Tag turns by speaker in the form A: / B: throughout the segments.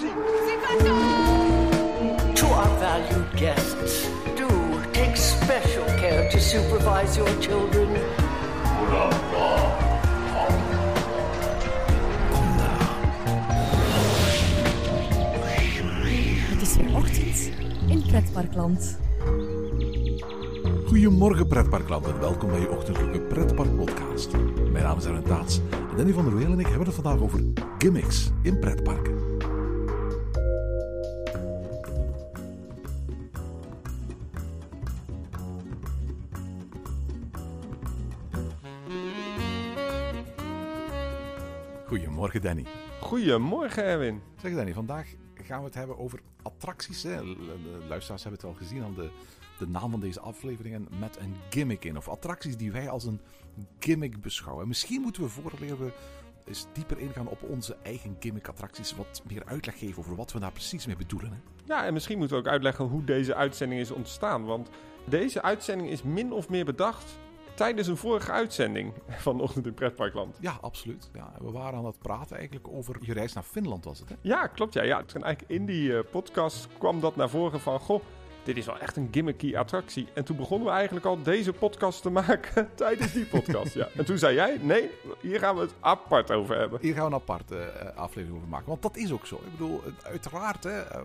A: To our valued guests, do take special care to supervise your children.
B: Het is weer ochtend in Pretparkland.
C: Goedemorgen pretparkland en welkom bij je ochtendelijke pretpark podcast. Mijn naam is Erwin Taats en Danny van der Weel en ik hebben het vandaag over gimmicks in pretparken. Goedemorgen Danny.
D: Goedemorgen, Erwin.
C: Zeg Danny, vandaag gaan we het hebben over attracties. Hè? De luisteraars hebben het al gezien aan de, de naam van deze afleveringen met een gimmick in. Of attracties die wij als een gimmick beschouwen. Misschien moeten we voordat we eens dieper ingaan op onze eigen gimmick-attracties. Wat meer uitleg geven over wat we daar precies mee bedoelen. Hè?
D: Ja, en misschien moeten we ook uitleggen hoe deze uitzending is ontstaan. Want deze uitzending is min of meer bedacht tijdens een vorige uitzending van Ochtend in Pretparkland.
C: Ja, absoluut. Ja, we waren aan het praten eigenlijk over je reis naar Finland, was het hè?
D: Ja, klopt. Ja, ja. Eigenlijk in die eh, podcast kwam dat naar voren van... Goh, dit is wel echt een gimmicky attractie. En toen begonnen we eigenlijk al deze podcast te maken tijdens die podcast. ja. En toen zei jij, nee, hier gaan we het apart over hebben.
C: Hier gaan we een aparte eh, aflevering over maken. Want dat is ook zo. Ik bedoel, uiteraard, hè, eh,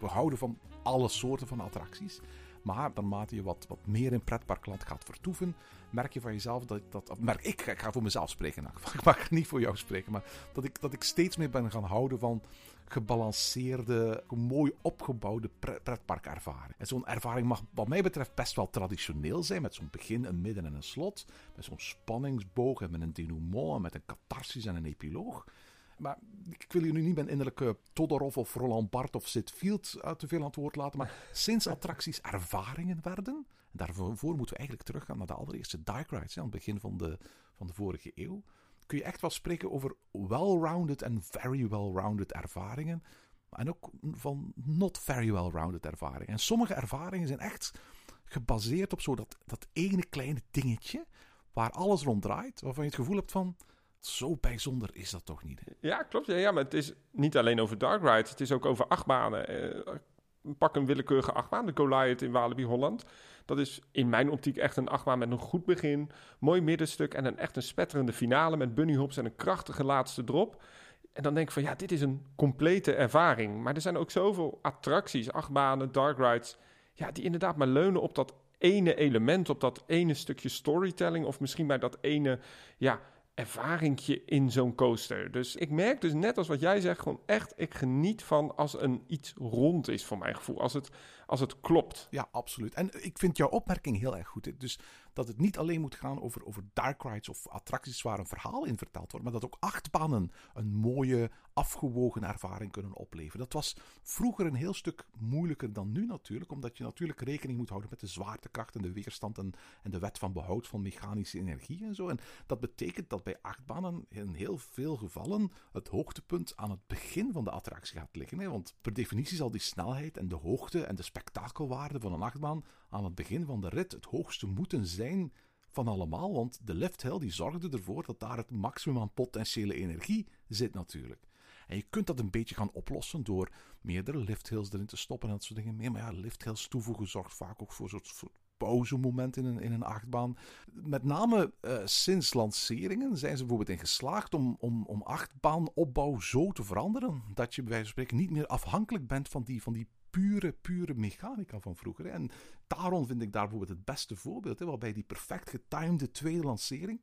C: we houden van alle soorten van attracties. Maar naarmate je wat, wat meer in pretparkland gaat vertoeven, merk je van jezelf dat, dat merk ik, ik ga voor mezelf spreken, ik mag niet voor jou spreken, maar dat ik, dat ik steeds meer ben gaan houden van gebalanceerde, mooi opgebouwde pretparkervaring. En zo'n ervaring mag wat mij betreft best wel traditioneel zijn, met zo'n begin, een midden en een slot, met zo'n spanningsboog en met een denouement en met een catharsis en een epiloog. Maar ik wil je nu niet mijn innerlijke Todorov of Roland Barthes of Sid Field uh, te veel aan het woord laten. Maar sinds attracties ervaringen werden, en daarvoor moeten we eigenlijk teruggaan naar de allereerste Dark Rides, aan het begin van de, van de vorige eeuw, kun je echt wel spreken over well-rounded en very well-rounded ervaringen. En ook van not very well-rounded ervaringen. En sommige ervaringen zijn echt gebaseerd op zo dat, dat ene kleine dingetje waar alles rond draait, waarvan je het gevoel hebt van zo bijzonder is dat toch niet?
D: Ja, klopt. Ja, ja, maar het is niet alleen over dark rides. Het is ook over achtbanen. Uh, pak een willekeurige achtbaan, de Goliath in Walibi Holland. Dat is in mijn optiek echt een achtbaan met een goed begin, mooi middenstuk en een echt een spetterende finale met bunnyhops en een krachtige laatste drop. En dan denk ik van ja, dit is een complete ervaring. Maar er zijn ook zoveel attracties, achtbanen, dark rides, ja, die inderdaad maar leunen op dat ene element, op dat ene stukje storytelling of misschien bij dat ene, ja, ervaringje in zo'n coaster. Dus ik merk dus net als wat jij zegt, gewoon echt, ik geniet van als een iets rond is voor mijn gevoel. Als het, als het klopt.
C: Ja, absoluut. En ik vind jouw opmerking heel erg goed. Dus dat het niet alleen moet gaan over, over dark rides of attracties waar een verhaal in verteld wordt, maar dat ook achtbanen een mooie, afgewogen ervaring kunnen opleveren. Dat was vroeger een heel stuk moeilijker dan nu natuurlijk, omdat je natuurlijk rekening moet houden met de zwaartekracht en de weerstand en, en de wet van behoud van mechanische energie en zo. En dat betekent dat bij achtbanen in heel veel gevallen het hoogtepunt aan het begin van de attractie gaat liggen. Hè? Want per definitie zal die snelheid en de hoogte en de spektakelwaarde van een achtbaan aan het begin van de rit het hoogste moeten zijn van allemaal, want de lift hill die zorgde ervoor dat daar het maximum aan potentiële energie zit natuurlijk. En je kunt dat een beetje gaan oplossen door meerdere lifthills erin te stoppen en dat soort dingen meer. Maar ja, lifthills toevoegen zorgt vaak ook voor een soort pauzemoment in een, in een achtbaan. Met name uh, sinds lanceringen zijn ze bijvoorbeeld in geslaagd om, om, om achtbaanopbouw zo te veranderen dat je bij wijze van spreken niet meer afhankelijk bent van die, van die pure, pure mechanica van vroeger. En daarom vind ik daar bijvoorbeeld het beste voorbeeld, hè, waarbij die perfect getimede tweede lancering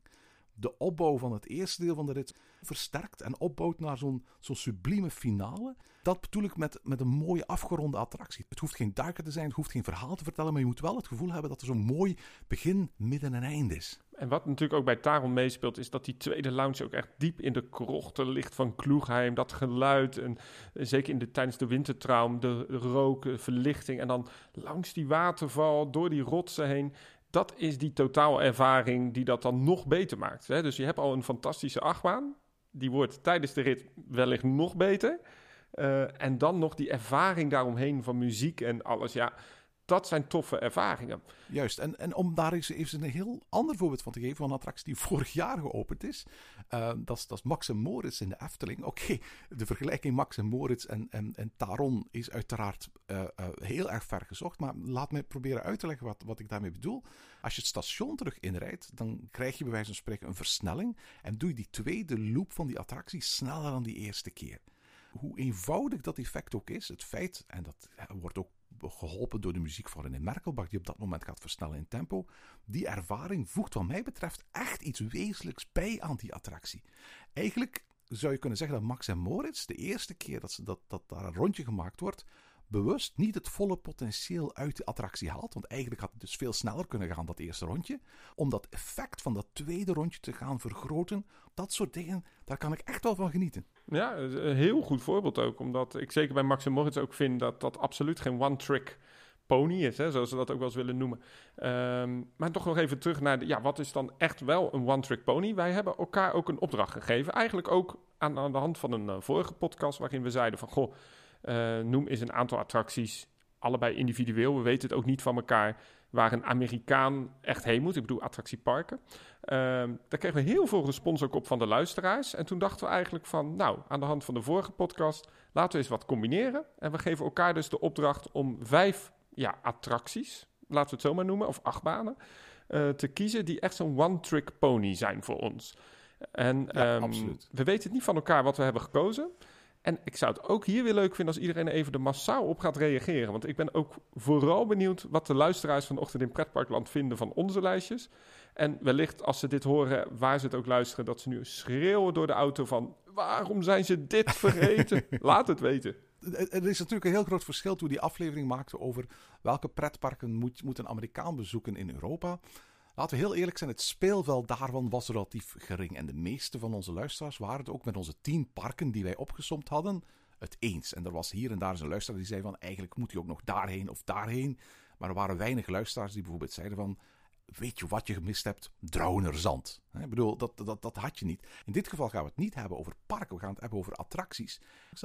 C: de opbouw van het eerste deel van de rit versterkt en opbouwt naar zo'n zo'n sublieme finale. Dat bedoel ik met, met een mooie afgeronde attractie. Het hoeft geen duiker te zijn, het hoeft geen verhaal te vertellen, maar je moet wel het gevoel hebben dat er zo'n mooi begin, midden en einde is.
D: En wat natuurlijk ook bij Taron meespeelt, is dat die tweede lounge ook echt diep in de krochten ligt van Kloegheim. Dat geluid, en zeker in de, tijdens de wintertraum, de rook, verlichting. En dan langs die waterval, door die rotsen heen dat is die totaalervaring die dat dan nog beter maakt. Hè? Dus je hebt al een fantastische achtbaan. Die wordt tijdens de rit wellicht nog beter. Uh, en dan nog die ervaring daaromheen van muziek en alles. Ja, dat zijn toffe ervaringen.
C: Juist, en, en om daar eens even een heel ander voorbeeld van te geven van een attractie die vorig jaar geopend is. Dat, is dat is Max en Moritz in de Efteling. Oké, de vergelijking Max en Moritz en, en, en Taron is uiteraard uh, uh, heel erg ver gezocht. Maar laat me proberen uit te leggen wat, wat ik daarmee bedoel. Als je het station terug inrijdt, dan krijg je bij wijze van spreken een versnelling. En doe je die tweede loop van die attractie sneller dan die eerste keer hoe eenvoudig dat effect ook is, het feit, en dat wordt ook geholpen door de muziek van René Merkelbach, die op dat moment gaat versnellen in tempo. Die ervaring voegt wat mij betreft echt iets wezenlijks bij aan die attractie. Eigenlijk zou je kunnen zeggen dat Max en Moritz, de eerste keer dat, ze, dat, dat daar een rondje gemaakt wordt, bewust niet het volle potentieel uit de attractie haalt. Want eigenlijk had het dus veel sneller kunnen gaan, dat eerste rondje. Om dat effect van dat tweede rondje te gaan vergroten. Dat soort dingen, daar kan ik echt wel van genieten.
D: Ja, een heel goed voorbeeld ook. Omdat ik zeker bij Max en Moritz ook vind dat dat absoluut geen one-trick pony is, hè, zoals ze dat ook wel eens willen noemen. Um, maar toch nog even terug naar, de, ja, wat is dan echt wel een one-trick pony? Wij hebben elkaar ook een opdracht gegeven. Eigenlijk ook aan, aan de hand van een uh, vorige podcast waarin we zeiden van, goh, uh, noem eens een aantal attracties, allebei individueel. We weten het ook niet van elkaar waar een Amerikaan echt heen moet. Ik bedoel attractieparken. Uh, daar kregen we heel veel respons ook op van de luisteraars. En toen dachten we eigenlijk van, nou, aan de hand van de vorige podcast, laten we eens wat combineren. En we geven elkaar dus de opdracht om vijf ja, attracties, laten we het zo maar noemen, of acht banen, uh, te kiezen die echt zo'n one-trick pony zijn voor ons. En
C: ja, um,
D: we weten het niet van elkaar wat we hebben gekozen. En ik zou het ook hier weer leuk vinden als iedereen even er massaal op gaat reageren. Want ik ben ook vooral benieuwd wat de luisteraars vanochtend in Pretparkland vinden van onze lijstjes. En wellicht als ze dit horen, waar ze het ook luisteren, dat ze nu schreeuwen door de auto van... waarom zijn ze dit vergeten? Laat het weten.
C: Er is natuurlijk een heel groot verschil toen die aflevering maakte over welke pretparken moet, moet een Amerikaan bezoeken in Europa. Laten we heel eerlijk zijn, het speelveld daarvan was relatief gering. En de meeste van onze luisteraars waren het ook met onze tien parken die wij opgesomd hadden het eens. En er was hier en daar een luisteraar die zei van eigenlijk moet hij ook nog daarheen of daarheen. Maar er waren weinig luisteraars die bijvoorbeeld zeiden van weet je wat je gemist hebt? Zand. Ik bedoel, dat, dat, dat had je niet. In dit geval gaan we het niet hebben over parken, we gaan het hebben over attracties.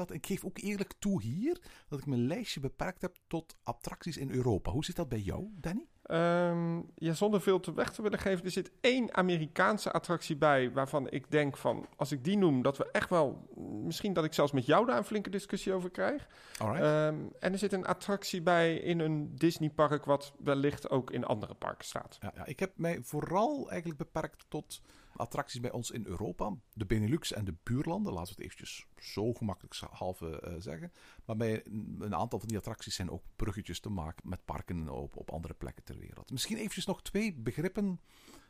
C: Ik geef ook eerlijk toe hier dat ik mijn lijstje beperkt heb tot attracties in Europa. Hoe zit dat bij jou, Danny?
D: Um, ja, zonder veel te weg te willen geven, er zit één Amerikaanse attractie bij waarvan ik denk van, als ik die noem, dat we echt wel, misschien dat ik zelfs met jou daar een flinke discussie over krijg. Um, en er zit een attractie bij in een Disneypark wat wellicht ook in andere parken staat.
C: Ja, ja, ik heb mij vooral eigenlijk beperkt tot attracties bij ons in Europa. De Benelux en de buurlanden, laten we het eventjes zo gemakkelijk halve uh, zeggen. Maar bij een aantal van die attracties zijn ook bruggetjes te maken met parken op, op andere plekken ter wereld. Misschien eventjes nog twee begrippen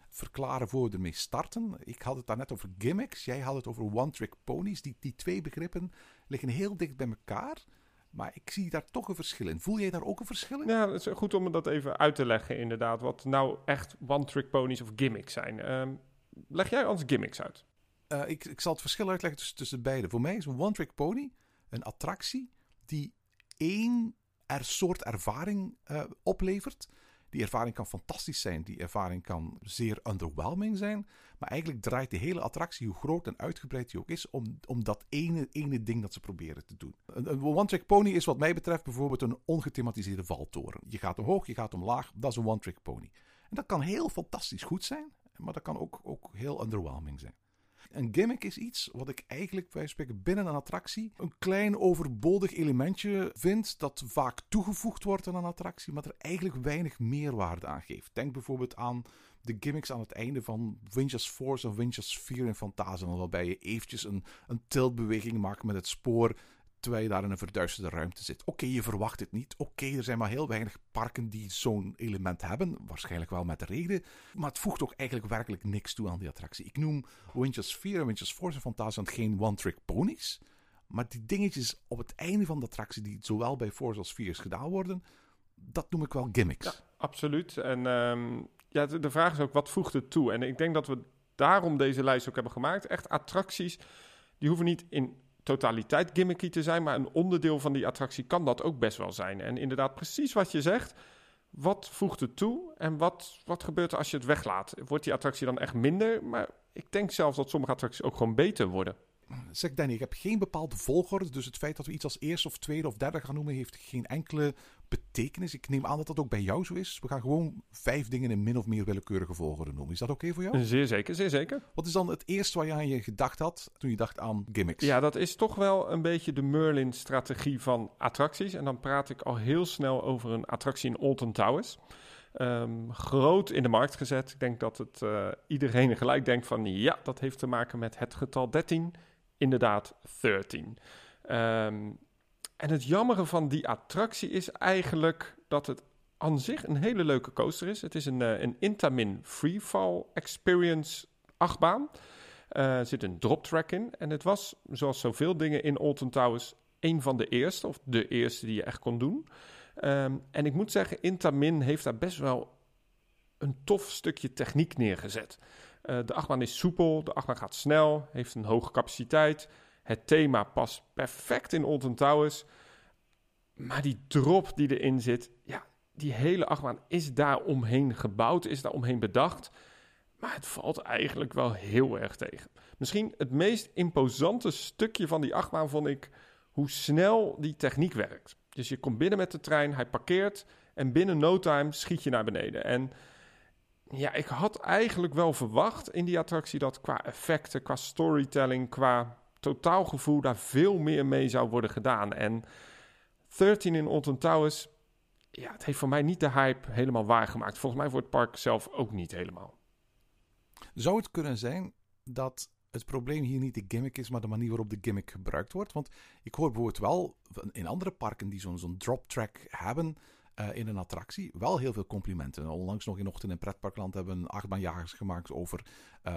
C: verklaren voor we ermee starten. Ik had het daarnet over gimmicks, jij had het over one-trick ponies. Die, die twee begrippen liggen heel dicht bij elkaar. Maar ik zie daar toch een verschil in. Voel jij daar ook een verschil in?
D: Ja, het is goed om dat even uit te leggen, inderdaad. Wat nou echt one-trick ponies of gimmicks zijn. Um, leg jij ons gimmicks uit?
C: Uh, ik, ik zal het verschil uitleggen tussen, tussen beide. Voor mij is een one-trick pony een attractie die één er soort ervaring uh, oplevert. Die ervaring kan fantastisch zijn, die ervaring kan zeer underwhelming zijn. Maar eigenlijk draait de hele attractie, hoe groot en uitgebreid die ook is, om, om dat ene, ene ding dat ze proberen te doen. Een, een one-trick pony is wat mij betreft bijvoorbeeld een ongethematiseerde valtoren. Je gaat omhoog, je gaat omlaag, dat is een one-trick pony. En dat kan heel fantastisch goed zijn, maar dat kan ook, ook heel underwhelming zijn. Een gimmick is iets wat ik eigenlijk bij spreken binnen een attractie een klein overbodig elementje vind dat vaak toegevoegd wordt aan een attractie, maar er eigenlijk weinig meerwaarde aan geeft. Denk bijvoorbeeld aan de gimmicks aan het einde van Winch's Force of Winch's Fear in Fantasia, waarbij je eventjes een, een tiltbeweging maakt met het spoor terwijl je daar in een verduisterde ruimte zit. Oké, je verwacht het niet. Oké, er zijn maar heel weinig parken die zo'n element hebben. Waarschijnlijk wel met de reden. Maar het voegt ook eigenlijk werkelijk niks toe aan die attractie. Ik noem Winch's Fear en Winch's Force en Fantasyland geen one-trick ponies. Maar die dingetjes op het einde van de attractie, die zowel bij Force als Fears gedaan worden, dat noem ik wel gimmicks.
D: Ja, absoluut. En um, ja, de vraag is ook, wat voegt het toe? En ik denk dat we daarom deze lijst ook hebben gemaakt. Echt attracties, die hoeven niet in totaliteit gimmicky te zijn, maar een onderdeel van die attractie kan dat ook best wel zijn. En inderdaad, precies wat je zegt. Wat voegt het toe en wat, wat gebeurt er als je het weglaat? Wordt die attractie dan echt minder? Maar ik denk zelfs dat sommige attracties ook gewoon beter worden.
C: Zeg Danny, ik heb geen bepaalde volgorde. Dus het feit dat we iets als eerste of tweede of derde gaan noemen, heeft geen enkele betekenis. Ik neem aan dat dat ook bij jou zo is. We gaan gewoon vijf dingen in min of meer willekeurige volgorde noemen. Is dat oké voor jou?
D: Zeer zeker, zeer zeker.
C: Wat is dan het eerste waar je aan je gedacht had toen je dacht aan gimmicks?
D: Ja, dat is toch wel een beetje de Merlin-strategie van attracties. En dan praat ik al heel snel over een attractie in Alton Towers. Ehm, groot in de markt gezet. Ik denk dat het eh, iedereen gelijk denkt van ja, dat heeft te maken met het getal 13. Inderdaad, 13. Ehm, en het jammere van die attractie is eigenlijk dat het aan zich een hele leuke coaster is. Het is een, eh, een Intamin Freefall Experience achtbaan. Er zit een drop track in. En het was, zoals zoveel dingen in Alton Towers, een van de eerste, of de eerste die je echt kon doen. Ehm, en ik moet zeggen, Intamin heeft daar best wel een tof stukje techniek neergezet. Uh, de achtbaan is soepel, de achtbaan gaat snel, heeft een hoge capaciteit. Het thema past perfect in Alton Towers. Maar die drop die erin zit, ja, die hele achtbaan is daar omheen gebouwd, is daar omheen bedacht. Maar het valt eigenlijk wel heel erg tegen. Misschien het meest imposante stukje van die achtbaan vond ik hoe snel die techniek werkt. Dus je komt binnen met de trein, hij parkeert en binnen no time schiet je naar beneden. En ja, ik had eigenlijk wel verwacht in die attractie dat qua effecten, qua storytelling, qua totaalgevoel daar veel meer mee zou worden gedaan. En 13 in Alton Towers, ja, het heeft voor mij niet de hype helemaal waargemaakt. Volgens mij wordt het park zelf ook niet helemaal.
C: Zou het kunnen zijn dat het probleem hier niet de gimmick is, maar de manier waarop de gimmick gebruikt wordt? Want ik hoor bijvoorbeeld wel in andere parken die zo'n zo'n drop track hebben uh, in een attractie, wel heel veel complimenten. Onlangs nog in Ochtend in Pretparkland hebben een achtbaanjagers gemaakt over uh,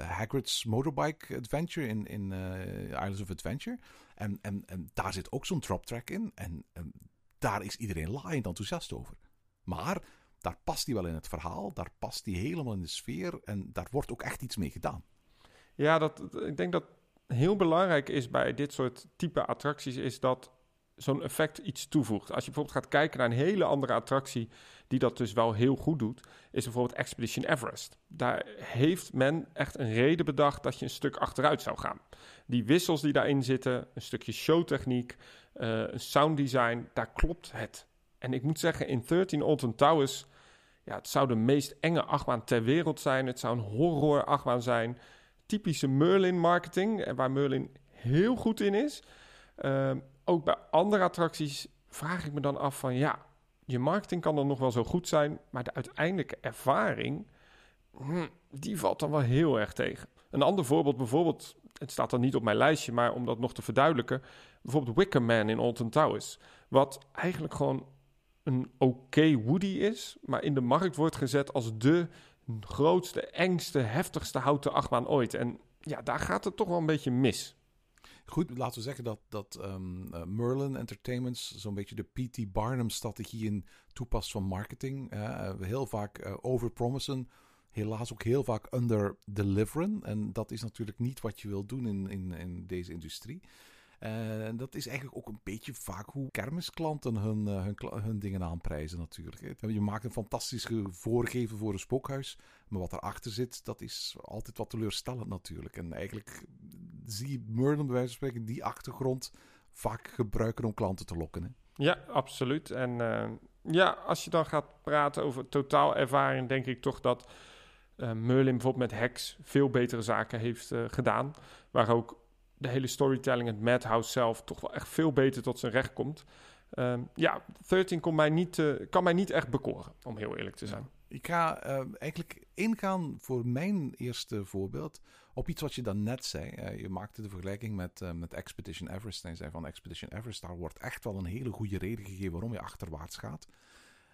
C: Hagrid's Motorbike Adventure in, in uh, Islands of Adventure. En, en, en daar zit ook zo'n drop track in. En, en daar is iedereen laaiend enthousiast over. Maar daar past hij wel in het verhaal, daar past hij helemaal in de sfeer en daar wordt ook echt iets mee gedaan.
D: Ja, dat, ik denk dat heel belangrijk is bij dit soort type attracties, is dat zo'n effect iets toevoegt. Als je bijvoorbeeld gaat kijken naar een hele andere attractie die dat dus wel heel goed doet, is bijvoorbeeld Expedition Everest. Daar heeft men echt een reden bedacht dat je een stuk achteruit zou gaan. Die wissels die daarin zitten, een stukje showtechniek, uh, een sounddesign, daar klopt het. En ik moet zeggen, in 13 Alton Towers, ja, het zou de meest enge achtbaan ter wereld zijn. Het zou een horror achtbaan zijn. Typische Merlin marketing, waar Merlin heel goed in is. Uh, ook bij andere attracties vraag ik me dan af van ja, je marketing kan dan nog wel zo goed zijn, maar de uiteindelijke ervaring, hm, die valt dan wel heel erg tegen. Een ander voorbeeld bijvoorbeeld, het staat dan niet op mijn lijstje, maar om dat nog te verduidelijken, bijvoorbeeld Wicker Man in Alton Towers, wat eigenlijk gewoon een oké Woody is, maar in de markt wordt gezet als de grootste, engste, heftigste houten achtbaan ooit. En ja, daar gaat het toch wel een beetje mis.
C: Goed, laten we zeggen dat, dat um, uh, Merlin Entertainments zo'n beetje de P.T. Barnum-strategie in toepast van marketing. Uh, heel vaak uh, overpromissen, helaas ook heel vaak under-deliveren. En dat is natuurlijk niet wat je wil doen in, in, in deze industrie. En dat is eigenlijk ook een beetje vaak hoe kermisklanten hun, hun, hun dingen aanprijzen natuurlijk. Je maakt een fantastisch voorgeven voor een spookhuis. Maar wat erachter zit, dat is altijd wat teleurstellend natuurlijk. En eigenlijk zie je Merlin bij wijze van spreken die achtergrond vaak gebruiken om klanten te lokken. Hè?
D: Ja, absoluut. En uh, ja, als je dan gaat praten over totaalervaring, denk ik toch dat uh, Merlin bijvoorbeeld met Hex veel betere zaken heeft gedaan. Waar ook de hele storytelling, het Madhouse zelf, toch wel echt veel beter tot zijn recht komt. ja, 13 kon mij niet, kan mij niet echt bekoren, om heel eerlijk te zijn.
C: Ik ga eigenlijk ingaan voor mijn eerste voorbeeld op iets wat je dan net zei. Uh, je maakte de vergelijking met, uh, met Expedition Everest. En zei van Expedition Everest, daar wordt echt wel een hele goede reden gegeven waarom je achterwaarts gaat.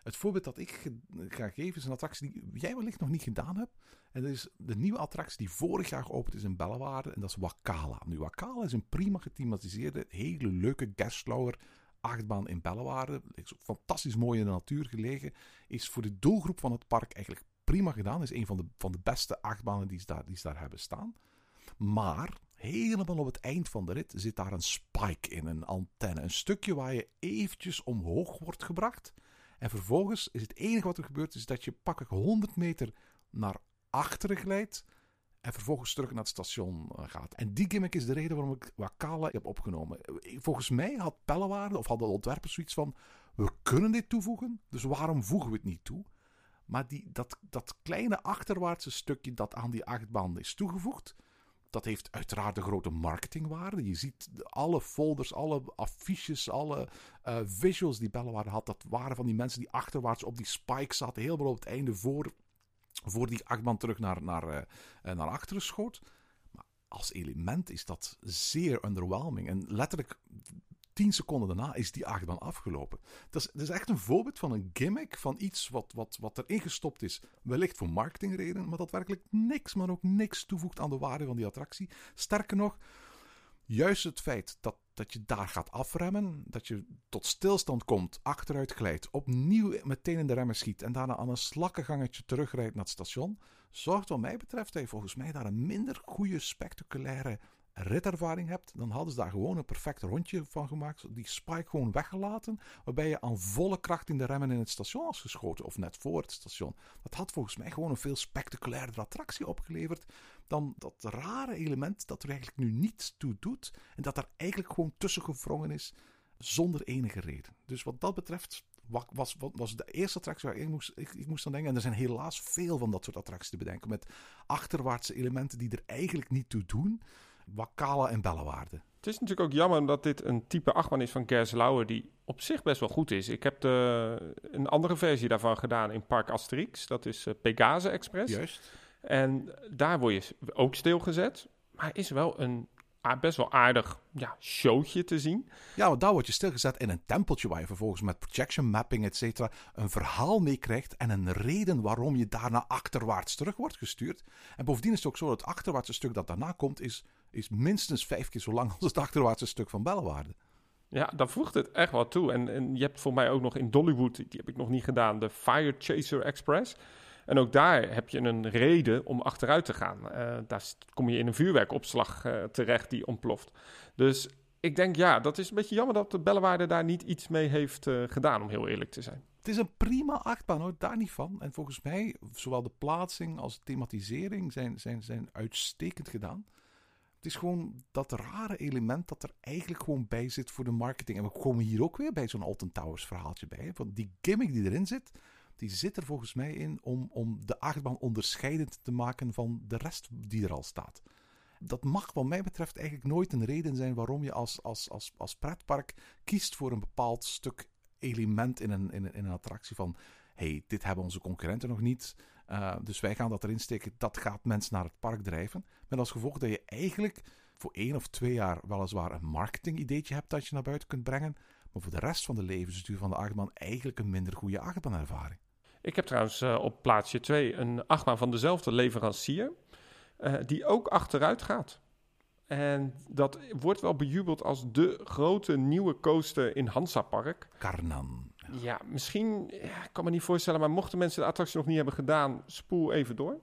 C: Het voorbeeld dat ik ga geven is een attractie die jij wellicht nog niet gedaan hebt. En dat is de nieuwe attractie die vorig jaar geopend is in Bellewaarde. En dat is Wakala. Nu, Wakala is een prima gethematiseerde, hele leuke guestlauer achtbaan in Bellewaarde. Fantastisch mooi in de natuur gelegen. Is voor de doelgroep van het park eigenlijk prima gedaan. Is een van de, van de beste achtbanen die ze, daar, die ze daar hebben staan. Maar helemaal op het eind van de rit zit daar een spike in, een antenne. Een stukje waar je eventjes omhoog wordt gebracht. En vervolgens is het enige wat er gebeurt, is dat je pakkelijk 100 meter naar achteren glijdt. en vervolgens terug naar het station eh, gaat. En die gimmick is de reden waarom ik Wakala heb opgenomen. Volgens mij had Pellewaarde, of hadden de ontwerpers zoiets van... We kunnen dit toevoegen, dus waarom voegen we het niet toe? Maar die, dat, dat kleine achterwaartse stukje dat aan die achtbaan is toegevoegd... Dat heeft uiteraard een grote marketingwaarde. Je ziet alle folders, alle affiches, alle eh, visuals die Bellewaarde had. Dat waren van die mensen die achterwaarts op die spike zaten. Helemaal op het einde voor, voor die achtbaan terug naar, naar, eh, eh, naar achteren schoot. Maar als element is dat zeer underwhelming. En letterlijk tien seconden daarna is die achtbaan afgelopen. Dat is, echt een voorbeeld van een gimmick, van iets wat, wat, wat erin gestopt is. Wellicht voor marketingredenen, maar dat werkelijk niks, maar ook niks toevoegt aan de waarde van die attractie. Sterker nog, juist het feit dat, dat je daar gaat afremmen, dat je tot stilstand komt, achteruit glijdt, opnieuw meteen in de remmen schiet en daarna aan een slakkengangetje terugrijdt naar het station, zorgt wat mij betreft je volgens mij daar een minder goede, spectaculaire ritervaring hebt, dan hadden ze daar gewoon een perfect rondje van gemaakt. Die spike gewoon weggelaten, waarbij je aan volle kracht in de remmen in het station was geschoten, of net voor het station. Dat had volgens mij gewoon een veel spectaculairder attractie opgeleverd dan dat rare element dat er eigenlijk nu niets toe doet en dat er eigenlijk gewoon tussen gevrongen is zonder enige reden. Dus wat dat betreft wa- was, was, was de eerste attractie waar ik moest, ik, ik moest aan denken. En er zijn helaas veel van dat soort attracties te bedenken. Met achterwaartse elementen die er eigenlijk niet toe doen. Wakala en Bellewaarde.
D: Het is natuurlijk ook jammer dat dit een type achtbaan is van Gerstlauer die op zich best wel goed is. Ik heb de, een andere versie daarvan gedaan in Park Asterix. Dat is eh, Pegase Express.
C: Juist.
D: En daar word je ook stilgezet. Maar is wel een best wel aardig ja, showtje te zien.
C: Ja, want daar word je stilgezet in een tempeltje waar je vervolgens met projection mapping, et cetera, een verhaal meekrijgt en een reden waarom je daarna achterwaarts terug wordt gestuurd. En bovendien is het ook zo dat het achterwaartse stuk dat daarna komt, is, is minstens vijf keer zo lang als het achterwaartse stuk van Bellewaarde.
D: Ja, daar voegt het echt wat toe. En, en je hebt voor mij ook nog in Dollywood, die heb ik nog niet gedaan, de Fire Chaser Express. En ook daar heb je een reden om achteruit te gaan. Eh, daar kom je in een vuurwerkopslag eh, terecht die ontploft. Dus ik denk, ja, dat is een beetje jammer dat de Bellewaarde daar niet iets mee heeft eh, gedaan, om heel eerlijk te zijn.
C: Het is een prima achtbaan hoor, daar niet van. En volgens mij, zowel de plaatsing als de thematisering zijn, zijn, zijn uitstekend gedaan. Het is gewoon dat rare element dat er eigenlijk gewoon bij zit voor de marketing. En we komen hier ook weer bij zo'n Alton Towers verhaaltje bij. Want die gimmick die erin zit, die zit er volgens mij in om, om de achtbaan onderscheidend te maken van de rest die er al staat. Dat mag wat mij betreft eigenlijk nooit een reden zijn waarom je als, als, als, als pretpark kiest voor een bepaald stuk element in een, in een, in een attractie van hey, dit hebben onze concurrenten nog niet. Uh, dus wij gaan dat erin steken. Dat gaat mensen naar het park drijven. Met als gevolg dat je eigenlijk voor één of twee jaar weliswaar een marketingideetje hebt dat je naar buiten kunt brengen. Maar voor de rest van de levensduur van de achtbaan eigenlijk een minder goede achtbaanervaring.
D: Ik heb trouwens uh, op plaatsje 2 een achtbaan van dezelfde leverancier. Uh, die ook achteruit gaat. En dat wordt wel bejubeld als de grote nieuwe coaster in Hansa Park.
C: Karnan.
D: Ja, ja misschien, ja, ik kan me niet voorstellen, maar mochten mensen de attractie nog niet hebben gedaan, spoel even door.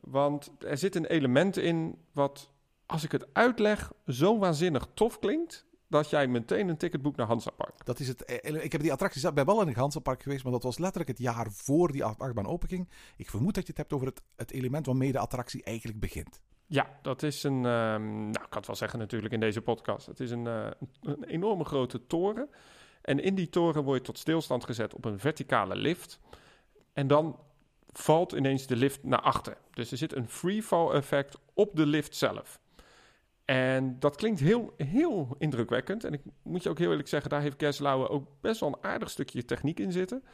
D: Want er zit een element in wat, als ik het uitleg, zo waanzinnig tof klinkt, dat jij meteen een ticket boekt naar Hansa Park.
C: Dat is het. eh, Ik heb die attracties bij wel in het Hansa Park geweest, maar dat was letterlijk het jaar voor die achtbaan openging. Ik vermoed dat je het hebt over het, het element waarmee de attractie eigenlijk begint.
D: Ja, dat is een, um, nou ik kan het wel zeggen natuurlijk in deze podcast. Het is een, uh, een enorme grote toren. En in die toren word je tot stilstand gezet op een verticale lift. En dan valt ineens de lift naar achter. Dus er zit een freefall effect op de lift zelf. En dat klinkt heel, heel indrukwekkend. En ik moet je ook heel eerlijk zeggen, daar heeft Gerstlauer ook best wel een aardig stukje techniek in zitten.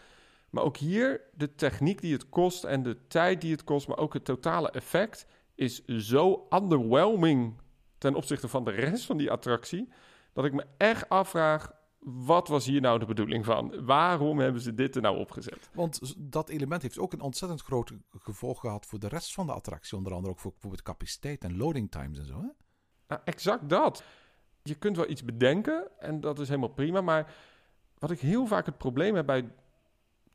D: Maar ook hier de techniek die het kost en de tijd die het kost, maar ook het totale effect is zo underwhelming ten opzichte van de rest van die attractie, dat ik me echt afvraag, wat was hier nou de bedoeling van? Waarom hebben ze dit er nou opgezet?
C: Want dat element heeft ook een ontzettend groot gevolg gehad voor de rest van de attractie, onder andere ook voor bijvoorbeeld capaciteit en loading times en zo. Hè?
D: Nou, exact dat. Je kunt wel iets bedenken en dat is helemaal prima, maar wat ik heel vaak het probleem heb bij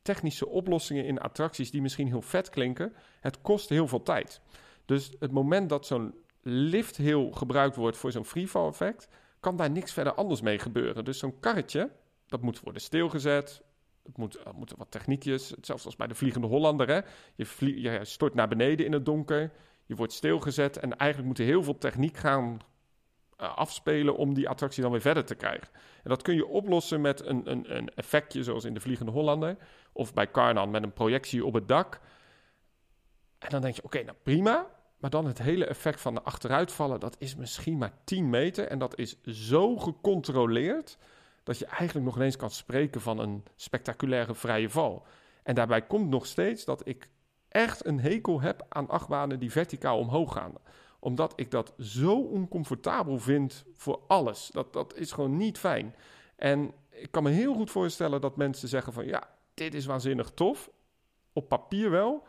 D: technische oplossingen in attracties die misschien heel vet klinken, het kost heel veel tijd. Dus het moment dat zo'n lift heel gebruikt wordt voor zo'n freefall effect, kan daar niks verder anders mee gebeuren. Dus zo'n karretje, dat moet worden stilgezet. Het moet, moeten wat techniekjes, hetzelfde als bij de Vliegende Hollander. Hè? Je, je stort naar beneden in het donker. Je wordt stilgezet en eigenlijk moet er heel veel techniek gaan eh, afspelen om die attractie dan weer verder te krijgen. En dat kun je oplossen met een, een, een effectje zoals in de Vliegende Hollander of bij Carnan met een projectie op het dak. En dan denk je, oké, nou prima. Maar dan het hele effect van de achteruitvallen, dat is misschien maar 10 meter. En dat is zo gecontroleerd dat je eigenlijk nog ineens kan spreken van een spectaculaire vrije val. En daarbij komt nog steeds dat ik echt een hekel heb aan achtbanen die verticaal omhoog gaan. Omdat ik dat zo oncomfortabel vind voor alles. Dat, dat is gewoon niet fijn. En ik kan me heel goed voorstellen dat mensen zeggen van ja, dit is waanzinnig tof. Op papier wel.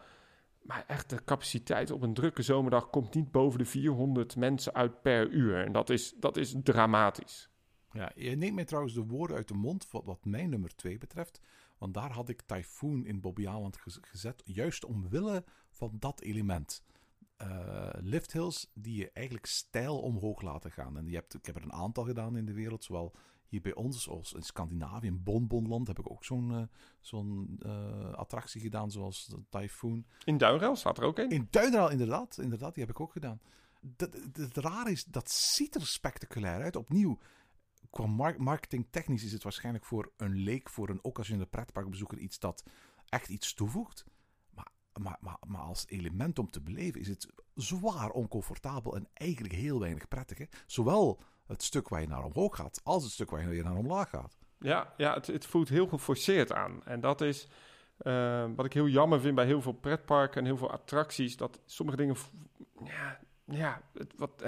D: Maar echt, de capaciteit op een drukke zomerdag komt niet boven de 400 mensen uit per uur. En dat is, dat is dramatisch.
C: Ja, je neemt mij trouwens de woorden uit de mond wat, wat mijn nummer 2 betreft. Want daar had ik Typhoon in Bobby Aland gezet, juist omwille van dat element. Uh, lift hills die je eigenlijk stijl omhoog laten gaan. En je hebt, ik heb er een aantal gedaan in de wereld, zowel hier bij ons als in Scandinavië, in Bonbonland, heb ik ook zo'n uh, zo'n uh, attractie gedaan, zoals Typhoon.
D: In Duinrail staat er ook een.
C: In Duinrail, inderdaad, inderdaad, die heb ik ook gedaan. Het raar is, dat ziet er spectaculair uit. Opnieuw, qua mar marketingtechnisch is het waarschijnlijk voor een leek, voor een occasionele pretparkbezoeker iets dat echt iets toevoegt. Maar, maar, maar, als element om te beleven is het zwaar oncomfortabel en eigenlijk heel weinig prettig. Hè? Zowel het stuk waar je naar omhoog gaat, als het stuk waar je naar omlaag gaat.
D: Ja, ja het, het voelt heel geforceerd aan. En dat is uh, wat ik heel jammer vind bij heel veel pretparken en heel veel attracties. Dat sommige dingen ja, ja, het, wat,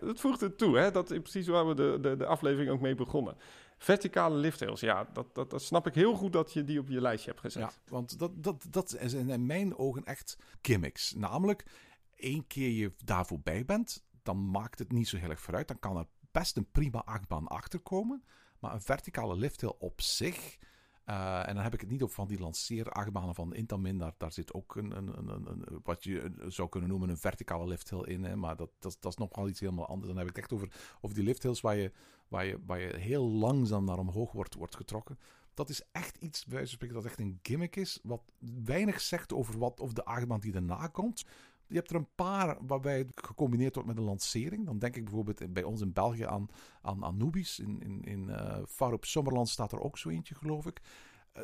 D: het voegt het toe. Hè? Dat is precies waar we de, de, de aflevering ook mee begonnen. Verticale liftrails, ja, dat, dat, dat snap ik heel goed dat je die op je lijstje hebt gezet.
C: Ja, want dat, dat, dat zijn in mijn ogen echt gimmicks. Namelijk, één keer je daar voorbij bent, dan maakt het niet zo heel erg vooruit. Dan kan er best een prima achtbaan achterkomen. Maar een verticale liftrail op zich uh, en dan heb ik het niet op van die lanceerachtbanen van Intamin. Daar, daar zit ook een, een, een, een, wat je zou kunnen noemen een verticale lifthill in. Hè? Maar dat, dat, dat is nog wel iets helemaal anders. Dan heb ik het echt over, over die lifthills waar je, waar, je, waar je heel langzaam naar omhoog wordt, wordt getrokken. Dat is echt iets, bij spreken, dat echt een gimmick is. Wat weinig zegt over wat, of de achtbaan die daarna komt. Je hebt er een paar waarbij het gecombineerd wordt met een lancering. Dan denk ik bijvoorbeeld bij ons in België aan, aan Anubis. In, in, in uh, Far op Sommerland staat er ook zo eentje, geloof ik. Uh,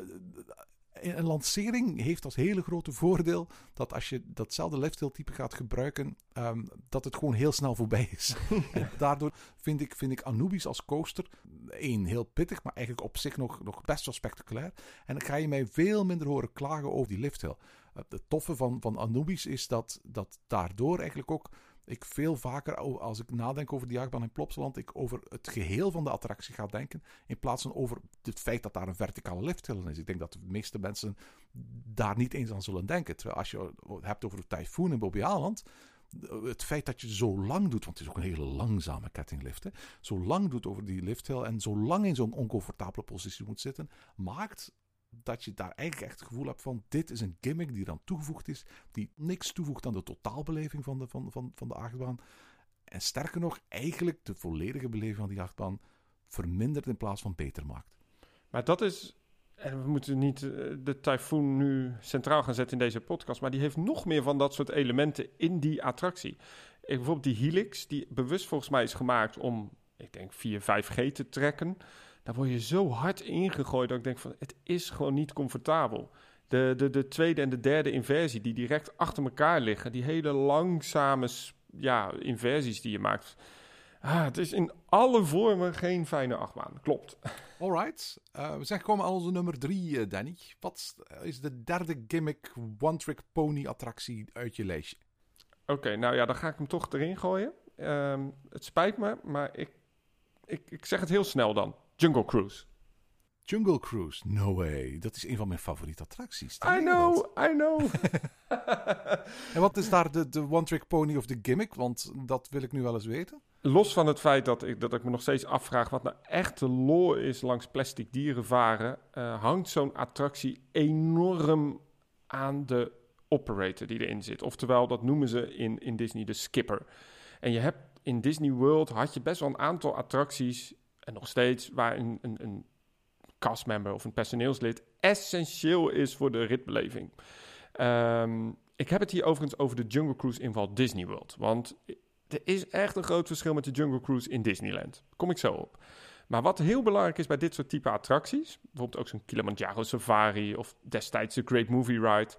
C: een lancering heeft als hele grote voordeel dat als je datzelfde lifestyle type gaat gebruiken, um, dat het gewoon heel snel voorbij is. en daardoor vind ik, vind ik Anubis als coaster één heel pittig, maar eigenlijk op zich nog, nog best wel spectaculair. En dan ga je mij veel minder horen klagen over die liftheel. Het toffe van, van Anubis is dat, dat daardoor eigenlijk ook ik veel vaker, als ik nadenk over die achtbaan in Plopsaland, ik over het geheel van de attractie ga denken, in plaats van over het feit dat daar een verticale lifthill is. Ik denk dat de meeste mensen daar niet eens aan zullen denken. Terwijl als je het hebt over de Typhoon in Bobby Aland, het feit dat je zo lang doet, want het is ook een hele langzame kettinglift, hè, zo lang doet over die lifthill en zo lang in zo'n oncomfortabele positie moet zitten, maakt dat je daar eigenlijk echt het gevoel hebt van dit is een gimmick die dan toegevoegd is, die niks toevoegt aan de totaalbeleving van de, van, van, van de achtbaan. En sterker nog, eigenlijk de volledige beleving van die achtbaan vermindert in plaats van beter maakt.
D: Maar dat is, en we moeten niet eh, de Typhoon nu centraal gaan zetten in deze podcast, maar die heeft nog meer van dat soort elementen in die attractie. Bijvoorbeeld die Helix, die bewust volgens mij is gemaakt om, ik denk, 4, 5G te trekken daar word je zo hard ingegooid dat ik denk van het is gewoon niet comfortabel. De, de, de tweede en de derde inversie die direct achter elkaar liggen, die hele langzame ja, inversies die je maakt. Ah, het is in alle vormen geen fijne achtbaan. Klopt.
C: Alright. Uh, we zijn gekomen aan onze nummer drie, uh, Danny. Wat is de derde gimmick one-trick pony attractie uit je lijstje?
D: Oké, nou ja, dan ga ik hem toch erin gooien. Um, het spijt me, maar ik, ik, ik zeg het heel snel dan. Jungle Cruise.
C: Jungle Cruise, no way. Dat is een van mijn favoriete attracties.
D: I know, I know.
C: en wat is daar de, de one-trick pony of de gimmick? Want dat wil ik nu wel eens weten.
D: Los van het feit dat ik, dat ik me nog steeds afvraag wat nou echt de lore is langs plastic dieren varen, uh, hangt zo'n attractie enorm aan de operator die erin zit. Oftewel, dat noemen ze in, in Disney de skipper. En je hebt in Disney World had je best wel een aantal attracties en nog steeds, waar een, een, een castmember of een personeelslid essentieel is voor de ritbeleving. Um, Ik heb het hier overigens over de Jungle Cruise in Walt Disney World. Want er is echt een groot verschil met de Jungle Cruise in Disneyland. Kom ik zo op. Maar wat heel belangrijk is bij dit soort type attracties, bijvoorbeeld ook zo'n Kilimanjaro Safari of destijds de Great Movie Ride,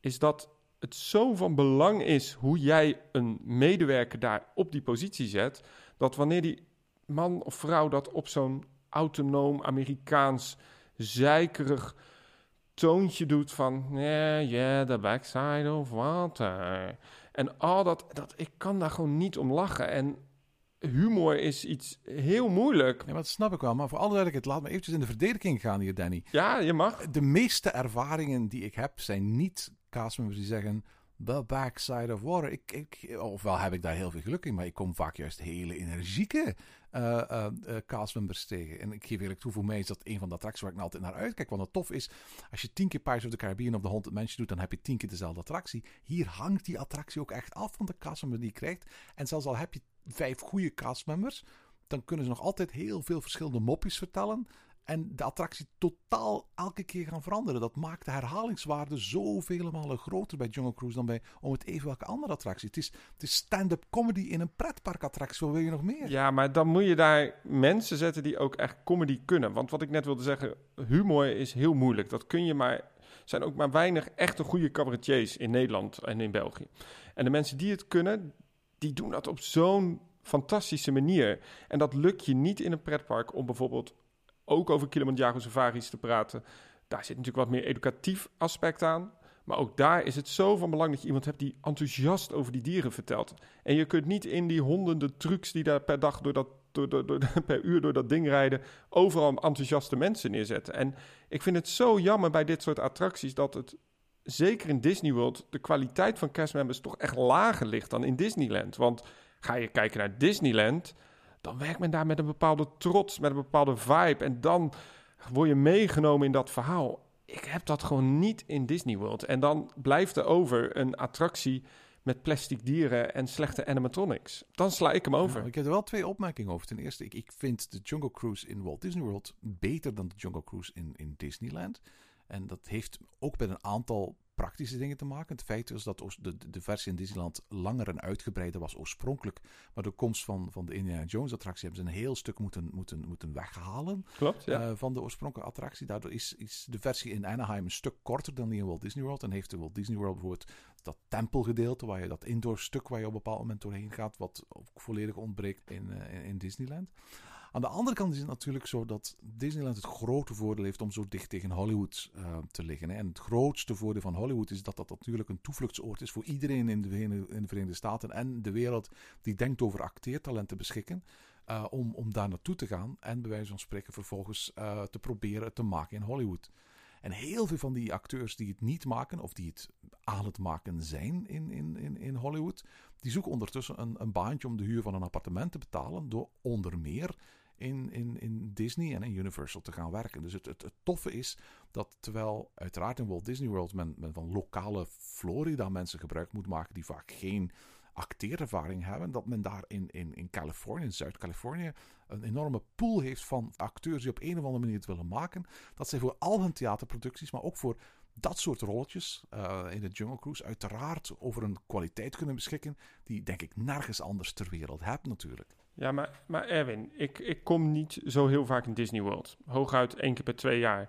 D: is dat het zo van belang is hoe jij een medewerker daar op die positie zet, dat wanneer die man of vrouw dat op zo'n autonoom Amerikaans zeikerig toontje doet van ja, yeah, yeah, the backside of water. En al dat, dat, ik kan daar gewoon niet om lachen. En humor is iets heel moeilijk.
C: Ja, dat snap ik wel. Maar voor alle duidelijkheid, laat me eventjes in de verdediging gaan hier, Danny.
D: Ja, je mag.
C: De meeste ervaringen die ik heb, zijn niet castmembers die zeggen... The backside of water. Ik, ik, ofwel heb ik daar heel veel geluk in, maar ik kom vaak juist hele energieke uh, uh, castmembers tegen. En ik geef eerlijk toe, voor mij is dat een van de attracties waar ik altijd naar uitkijk. Want het tof is, als je tien keer Pirates of the Caribbean op de 100 mensen doet, dan heb je tien keer dezelfde attractie. Hier hangt die attractie ook echt af van de castmember die je krijgt. En zelfs al heb je vijf goede castmembers, dan kunnen ze nog altijd heel veel verschillende mopjes vertellen. En de attractie totaal elke keer gaan veranderen. Dat maakt de herhalingswaarde zoveel malen groter bij Jungle Cruise dan bij om het even welke andere attractie. Het is, het is stand-up comedy in een pretparkattractie. Wat wil je nog meer?
D: Ja, maar dan moet je daar mensen zetten die ook echt comedy kunnen. Want wat ik net wilde zeggen, humor is heel moeilijk. Dat kun je maar. Er zijn ook maar weinig echte goede cabaretiers in Nederland en in België. En de mensen die het kunnen, die doen dat op zo'n fantastische manier. En dat lukt je niet in een pretpark om bijvoorbeeld ook over Kilimanjaro safaris te praten. Daar zit natuurlijk wat meer educatief aspect aan. Maar ook daar is het zo van belang dat je iemand hebt die enthousiast over die dieren vertelt. En je kunt niet in die honderden trucs die daar per dag door dat, door, door, door, per uur door dat ding rijden, overal enthousiaste mensen neerzetten. En ik vind het zo jammer bij dit soort attracties dat het, zeker in Disney World, de kwaliteit van castmembers toch echt lager ligt dan in Disneyland. Want ga je kijken naar Disneyland, dan werkt men daar met een bepaalde trots, met een bepaalde vibe. En dan word je meegenomen in dat verhaal. Ik heb dat gewoon niet in Disney World. En dan blijft er over een attractie met plastic dieren en slechte animatronics. Dan sla ik hem over.
C: Nou, ik heb er wel twee opmerkingen over. Ten eerste, ik, ik vind de Jungle Cruise in Walt Disney World beter dan de Jungle Cruise in, in Disneyland. En dat heeft ook met een aantal praktische dingen te maken. Het feit is dat de, de versie in Disneyland langer en uitgebreider was oorspronkelijk. Maar de komst van, van de Indiana Jones attractie hebben ze een heel stuk moeten, moeten, moeten weghalen.
D: Klopt, ja.
C: uh, van de oorspronkelijke attractie. Daardoor is, is de versie in Anaheim een stuk korter dan die in Walt Disney World. En heeft de Walt Disney World bijvoorbeeld dat tempelgedeelte, waar je dat indoor stuk waar je op een bepaald moment doorheen gaat, wat ook volledig ontbreekt in, uh, in, in Disneyland. Aan de andere kant is het natuurlijk zo dat Disneyland het grote voordeel heeft om zo dicht tegen Hollywood uh, te liggen. Hè. En het grootste voordeel van Hollywood is dat dat natuurlijk een toevluchtsoord is voor iedereen in de, Verenigde Staten en de wereld die denkt over acteertalent te beschikken. Uh, om, om daar naartoe te gaan en bij wijze van spreken vervolgens uh, te proberen te maken in Hollywood. En heel veel van die acteurs die het niet maken, of die het aan het maken zijn in, in, in, in Hollywood, die zoeken ondertussen een, een baantje om de huur van een appartement te betalen door onder meer in, in, in Disney en in Universal te gaan werken. Dus het, het, toffe is dat terwijl uiteraard in Walt Disney World men, men van lokale Florida mensen gebruik moet maken die vaak geen acteerervaring hebben, dat men daar in, in, in Californië, in Zuid-Californië, een enorme pool heeft van acteurs die op een of andere manier het willen maken. Dat zij voor al hun theaterproducties, maar ook voor dat soort rolletjes uh, in de Jungle Cruise uiteraard over een kwaliteit kunnen beschikken die denk ik nergens anders ter wereld hebt natuurlijk.
D: Ja, maar, maar Erwin, ik, ik kom niet zo heel vaak in Disney World. Hooguit één keer per twee jaar.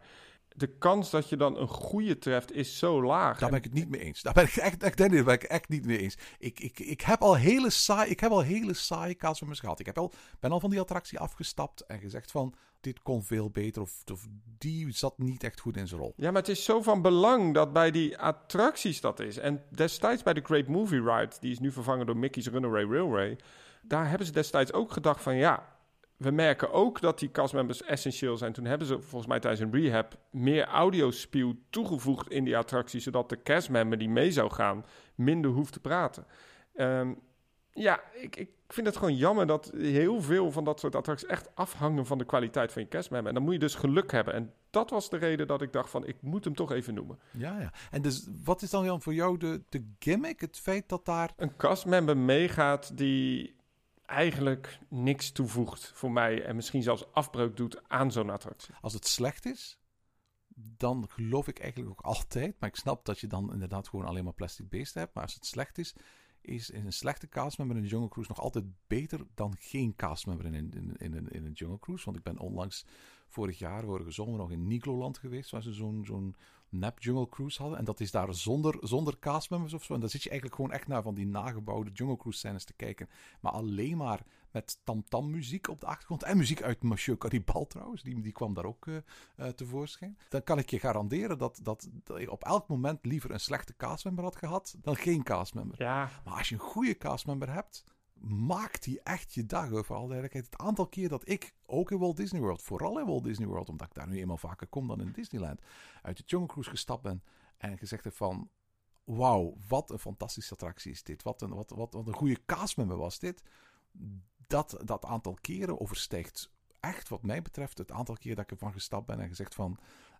D: De kans dat je dan een goede treft is zo laag.
C: Daar ben ik het niet mee eens. Daar ben ik echt, echt, daar ben ik echt niet mee eens. Ik, ik, ik heb al hele saai, ik heb al hele saaie castmembers gehad. Ik heb al, ben al van die attractie afgestapt en gezegd van dit kon veel beter of, of, die zat niet echt goed in zijn rol.
D: Ja, maar het is zo van belang dat bij die attracties dat is. En destijds bij de Great Movie Ride, die is nu vervangen door Mickey's Runaway Railway daar hebben ze destijds ook gedacht van ja, we merken ook dat die castmembers essentieel zijn. Toen hebben ze volgens mij tijdens een rehab meer audiospew toegevoegd in die attractie, zodat de castmember die mee zou gaan minder hoeft te praten. Um, ja, ik, ik vind het gewoon jammer dat heel veel van dat soort attracties echt afhangen van de kwaliteit van je castmember. En dan moet je dus geluk hebben. En dat was de reden dat ik dacht van, ik moet hem toch even noemen.
C: Ja, ja. En dus wat is dan Jan voor jou de, de gimmick? Het feit dat daar...
D: Een castmember meegaat die eigenlijk niks toevoegt voor mij en misschien zelfs afbreuk doet aan zo'n attractie.
C: Als het slecht is, dan geloof ik eigenlijk ook altijd, maar ik snap dat je dan inderdaad gewoon alleen maar plastic beesten hebt, maar als het slecht is, is een slechte castmember in een Jungle Cruise nog altijd beter dan geen castmember in, in, in, in, een Jungle Cruise. Want ik ben onlangs vorig jaar, vorige zomer, nog in Nigloland geweest, waar ze zo'n zo'n nep Jungle Cruise hadden. En dat is daar zonder, zonder castmembers of zo. En dan zit je eigenlijk gewoon echt naar van die nagebouwde Jungle Cruise scènes te kijken. Maar alleen maar met tam-tam muziek op de achtergrond. En muziek uit Monsieur Caribal trouwens, die, die kwam daar ook uh, uh, tevoorschijn. Dan kan ik je garanderen dat, dat, dat je op elk moment liever een slechte castmember had gehad dan geen castmember.
D: Ja,
C: Maar als je een goede castmember hebt, maakt die echt je dag. Vooral duidelijkheid. Het aantal keer dat ik, ook in Walt Disney World, vooral in Walt Disney World, omdat ik daar nu eenmaal vaker kom dan in Disneyland, uit de Jungle Cruise gestapt ben en gezegd heb van, wauw, wat een fantastische attractie is dit. Wat een, wat, wat, wat een goede castmember was dit. Dat, dat aantal keren overstijgt echt, wat mij betreft, het aantal keer dat ik ervan gestapt ben en gezegd van,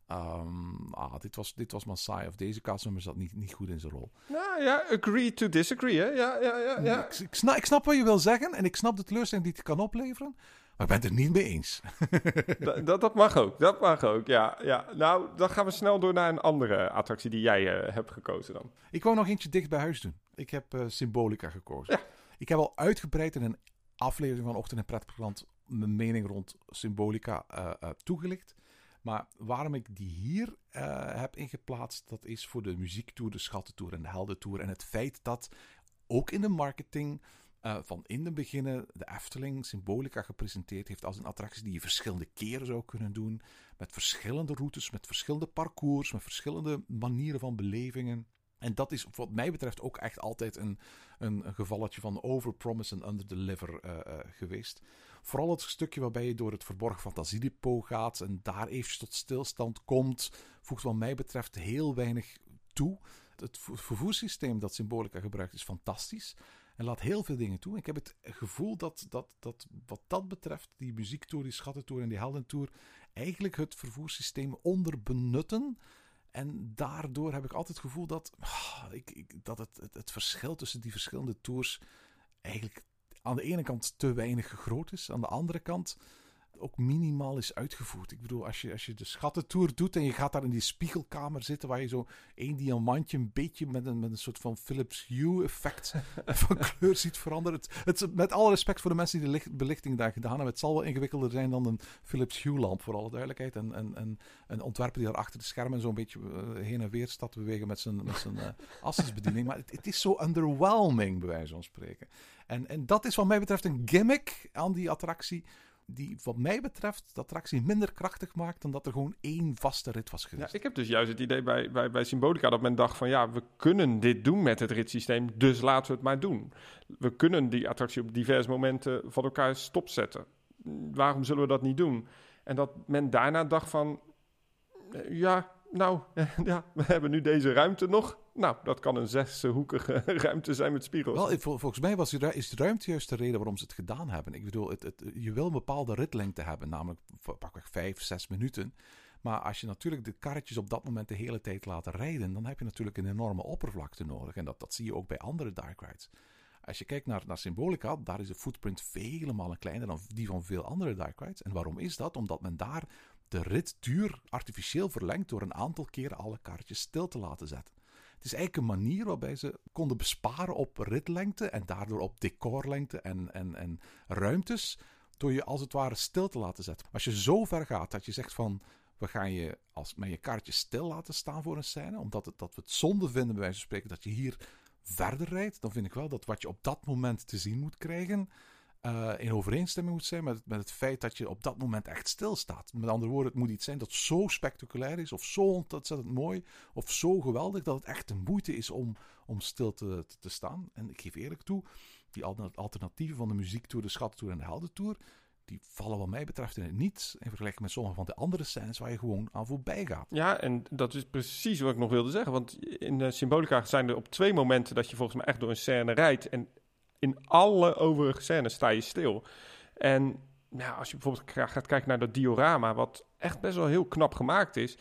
C: ehm, ah, dit was, dit was maar saai of deze castmember zat niet, niet goed in zijn rol.
D: nou ja, agree to disagree, hè? Ja, ja, ja. ja.
C: Ik, ik, snap, ik snap wat je wil zeggen en ik snap de teleurstelling die het kan opleveren. Maar ik ben het er niet mee eens.
D: Dat, dat, dat mag ook, dat mag ook, ja, ja. Nou, dan gaan we snel door naar een andere attractie die jij eh, hebt gekozen dan.
C: Ik wou nog eentje dicht bij huis doen. Ik heb eh, Symbolica gekozen.
D: Ja.
C: Ik heb al uitgebreid in een aflevering van Ochtend en Pretparkland mijn mening rond Symbolica eh, toegelicht. Maar waarom ik die hier eh, heb ingeplaatst, dat is voor de muziektour, de schattentour en de heldentour. En het feit dat ook in de marketing eh, van in de beginnen de Efteling Symbolica gepresenteerd heeft als een attractie die je verschillende keren zou kunnen doen. Met verschillende routes, met verschillende parcours, met verschillende manieren van belevingen. En dat is wat mij betreft ook echt altijd een, een, gevalletje van overpromise en underdeliver eh eh, geweest. Vooral het stukje waarbij je door het verborgen fantasiedepot gaat en daar eventjes tot stilstand komt, voegt wat mij betreft heel weinig toe. Het vo- vervoerssysteem dat Symbolica gebruikt is fantastisch en laat heel veel dingen toe. Ik heb het gevoel dat, dat, dat wat dat betreft, die muziektour, die schattentour en die heldentour, eigenlijk het vervoerssysteem onderbenutten. En daardoor heb ik altijd het gevoel dat, ah, ik, ik, dat het, het, het verschil tussen die verschillende tours eigenlijk aan de ene kant te weinig groot is. Aan de andere kant ook minimaal is uitgevoerd. Ik bedoel, als je, als je de schattentour doet en je gaat daar in die spiegelkamer zitten waar je zo één diamantje een beetje met een, met een soort van Philips Hue effect van kleur ziet veranderen. Het, het, met alle respect voor de mensen die de licht, belichting daar gedaan hebben. Het zal wel ingewikkelder zijn dan een Philips Hue lamp, voor alle duidelijkheid. En, en, en een ontwerper die daar achter de schermen zo'n beetje eh, heen en weer staat te bewegen met zijn, met zijn eh, assisbediening. Maar het, het is zo underwhelming, bij wijze van spreken. En, en dat is wat mij betreft een gimmick aan die attractie die wat mij betreft de attractie minder krachtig maakt dan dat er gewoon één vaste rit was
D: Ja,
C: geweest.
D: ik heb dus juist het idee bij, bij, bij Symbolica dat men dacht van ja, we kunnen dit doen met het ritssysteem, dus laten we het maar doen. We kunnen die attractie op diverse momenten van elkaar stopzetten. Waarom zullen we dat niet doen? En dat men daarna dacht van eh, ja, nou, ja, we hebben nu deze ruimte nog. Nou, dat kan een zeshoekige ruimte zijn met spiegels.
C: Wel, vol- volgens mij was is de ruimte juist de reden waarom ze het gedaan hebben. Ik bedoel, het, je wil een bepaalde ritlengte hebben, namelijk pakweg vijf, zes minuten. Maar als je natuurlijk de karretjes op dat moment de hele tijd laat rijden, dan heb je natuurlijk een enorme oppervlakte nodig. En dat, dat zie je ook bij andere dark rides. Als je kijkt naar, naar Symbolica, daar is de footprint vele malen kleiner dan die van veel andere dark rides. En waarom is dat? Omdat men daar de ritduur artificieel verlengt door een aantal keren alle karretjes stil te laten zetten. Het is eigenlijk een manier waarbij ze konden besparen op ritlengte en daardoor op decorlengte en, en, en ruimtes, door je als het ware stil te laten zetten. Als je zo ver gaat dat je zegt van, we gaan je als, met je kaartje stil laten staan voor een scène, omdat het, dat we het zonde vinden bij wijze van spreken dat je hier verder rijdt, dan vind ik wel dat wat je op dat moment te zien moet krijgen, eh, in overeenstemming moet zijn met, met het feit dat je op dat moment echt stilstaat. Met andere woorden, het moet iets zijn dat zo spectaculair is, of zo ontzettend mooi, of zo geweldig, dat het echt de moeite is om, om stil te, te, staan. En ik geef eerlijk toe, die al- alternatieven van de muziektour, de schattentour en de heldentour, die vallen wat mij betreft in het niets in vergelijking met sommige van de andere scènes waar je gewoon aan voorbij gaat.
D: Ja, en dat is precies wat ik nog wilde zeggen. Want in de Symbolica zijn er op twee momenten dat je volgens mij echt door een scène rijdt. En in alle overige scènes sta je stil. En nou, als je bijvoorbeeld gaat kijken naar dat diorama, wat echt best wel heel knap gemaakt is.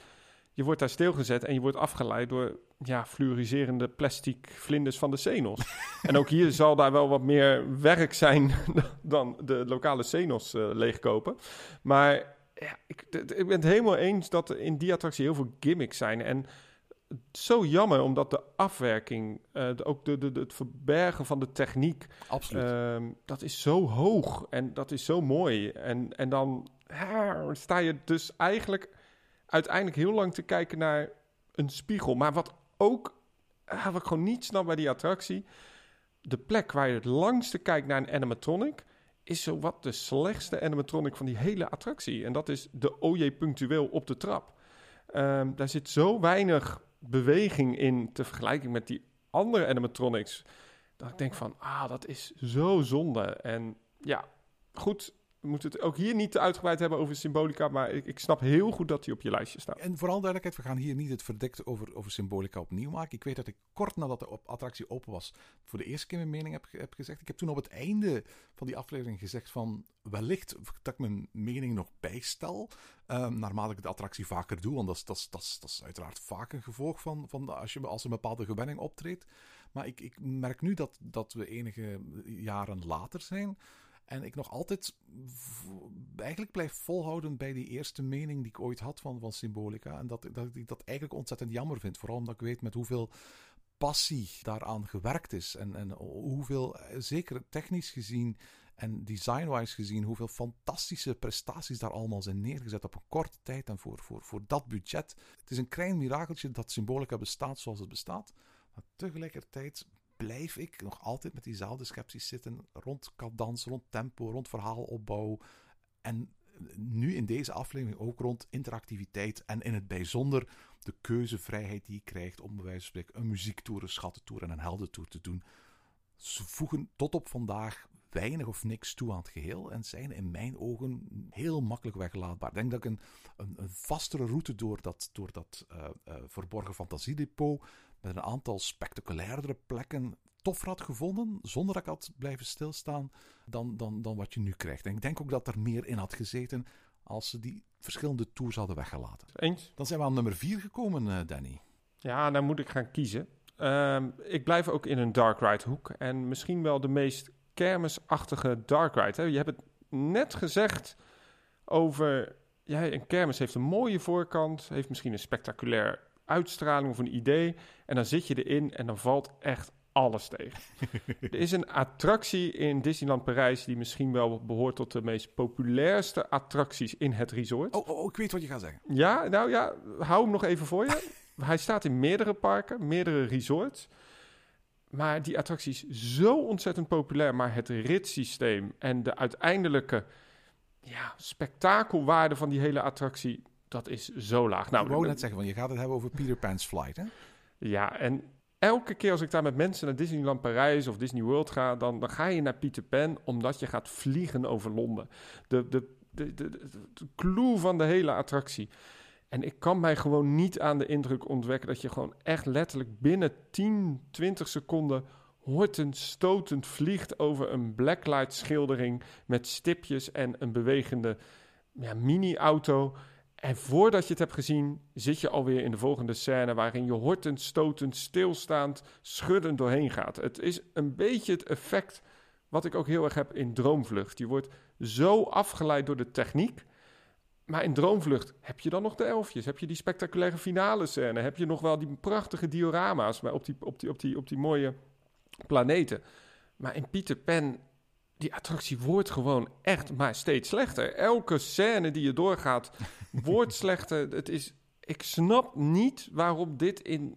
D: Je wordt daar stilgezet en je wordt afgeleid door ja, fluoriserende plastic vlinders van de Xenos. en ook hier zal daar wel wat meer werk zijn dan de lokale Xenos eh, leegkopen. Maar ja, ik, ik ben het helemaal eens dat er in die attractie heel veel gimmicks zijn. En zo jammer, omdat de afwerking, eh, de- ook de, de, het verbergen van de techniek,
C: Absoluut.
D: Ehm, dat is zo hoog en dat is zo mooi. En, en dan sta je dus eigenlijk uiteindelijk heel lang te kijken naar een spiegel. Maar wat ook, ah, wat ik gewoon niet snap bij die attractie... de plek waar je het langste kijkt naar een animatronic... is zowat de slechtste animatronic van die hele attractie. En dat is de OJ punctueel op de trap. Ehm, daar zit zo weinig beweging in... te vergelijking met die andere animatronics... Dat ik denk van, ah, dat is zo zonde. En ja, goed, we moeten het ook hier niet te uitgebreid hebben over symbolica, maar ik, ik snap heel goed dat die op je lijstje staat.
C: En vooral duidelijkheid, we gaan hier niet het verdikt over, over symbolica opnieuw maken. Ik weet dat ik kort nadat de attractie open was, voor de eerste keer mijn mening heb, heb gezegd. Ik heb toen op het einde van die aflevering gezegd van, wellicht dat ik mijn mening nog bijstel, ehm, naarmate ik de attractie vaker doe. Want dat is, dat is, dat is, dat is uiteraard vaak een gevolg van, van als, je, als een bepaalde gewenning optreedt. Maar ik, ik merk nu dat, dat we enige jaren later zijn. En ik nog altijd eigenlijk blijf volhouden bij die eerste mening die ik ooit had van, van Symbolica. En dat, dat ik dat eigenlijk ontzettend jammer vind. Vooral omdat ik weet met hoeveel passie daaraan gewerkt is. En, en hoeveel, eh, zeker technisch gezien en design-wise gezien, hoeveel fantastische prestaties daar allemaal zijn neergezet op een korte tijd en voor, voor, voor dat budget. Het is een klein mirakeltje dat Symbolica bestaat zoals het bestaat. Maar tegelijkertijd blijf ik nog altijd met diezelfde scepties zitten rond cadans, rond tempo, rond verhaalopbouw. En nu in deze aflevering ook rond interactiviteit en in het bijzonder de keuzevrijheid die je krijgt om bij wijze van spreken een muziektour, een schattentour en een heldentour te doen. Ze voegen tot op vandaag weinig of niks toe aan het geheel en zijn in mijn ogen heel makkelijk weglaatbaar. Ik denk dat ik een, een, een vastere route door dat, door dat eh, eh, verborgen fantasiedepot met een aantal spectaculairdere plekken toffer had gevonden, zonder dat ik had blijven stilstaan, dan, dan, dan wat je nu krijgt. En ik denk ook dat er meer in had gezeten als ze die verschillende tours hadden weggelaten.
D: Eens?
C: Dan zijn we aan nummer 4 gekomen, eh, Danny.
D: Ja, dan moet ik gaan kiezen. Ehm, ik blijf ook in een dark ride hoek. En misschien wel de meest kermisachtige dark ride. Hè? Je hebt het net gezegd over... Ja, een kermis heeft een mooie voorkant. Heeft misschien een spectaculair uitstraling of een idee. En dan zit je erin en dan valt echt alles tegen. er is een attractie in Disneyland Parijs... die misschien wel behoort tot de meest populairste attracties in het resort.
C: Oh, oh, oh, ik weet wat je gaat zeggen.
D: Ja, nou ja, hou hem nog even voor je. Hij staat in meerdere parken, meerdere resorts. Maar die attractie is zo ontzettend populair. Maar het ritssysteem en de uiteindelijke ja, spektakelwaarde van die hele attractie, dat is zo laag. Nou,
C: ik wou net zeggen, want je gaat het hebben over Peter Pan's Flight, hè?
D: ja, en elke keer als ik daar met mensen naar Disneyland Parijs of Disney World ga, dan, dan ga je naar Peter Pan omdat je gaat vliegen over Londen. De, de, de, de, de, clue van de hele attractie. En ik kan mij gewoon niet aan de indruk ontwekken dat je gewoon echt letterlijk binnen 10, 20 seconden hortend, stotend vliegt over een blacklight schildering met stipjes en een bewegende ja, mini-auto. En voordat je het hebt gezien, zit je alweer in de volgende scène waarin je hortend, stotend, stilstaand, schuddend doorheen gaat. Het is een beetje het effect wat ik ook heel erg heb in Droomvlucht. Je wordt zo afgeleid door de techniek. Maar in Droomvlucht heb je dan nog de elfjes? Heb je die spectaculaire finale scène? Heb je nog wel die prachtige diorama's maar op, die, op, die, op, die, op die mooie planeten? Maar in Peter Pan, die attractie wordt gewoon echt maar steeds slechter. Elke scène die je doorgaat, wordt slechter. Het is, ik snap niet waarom dit in...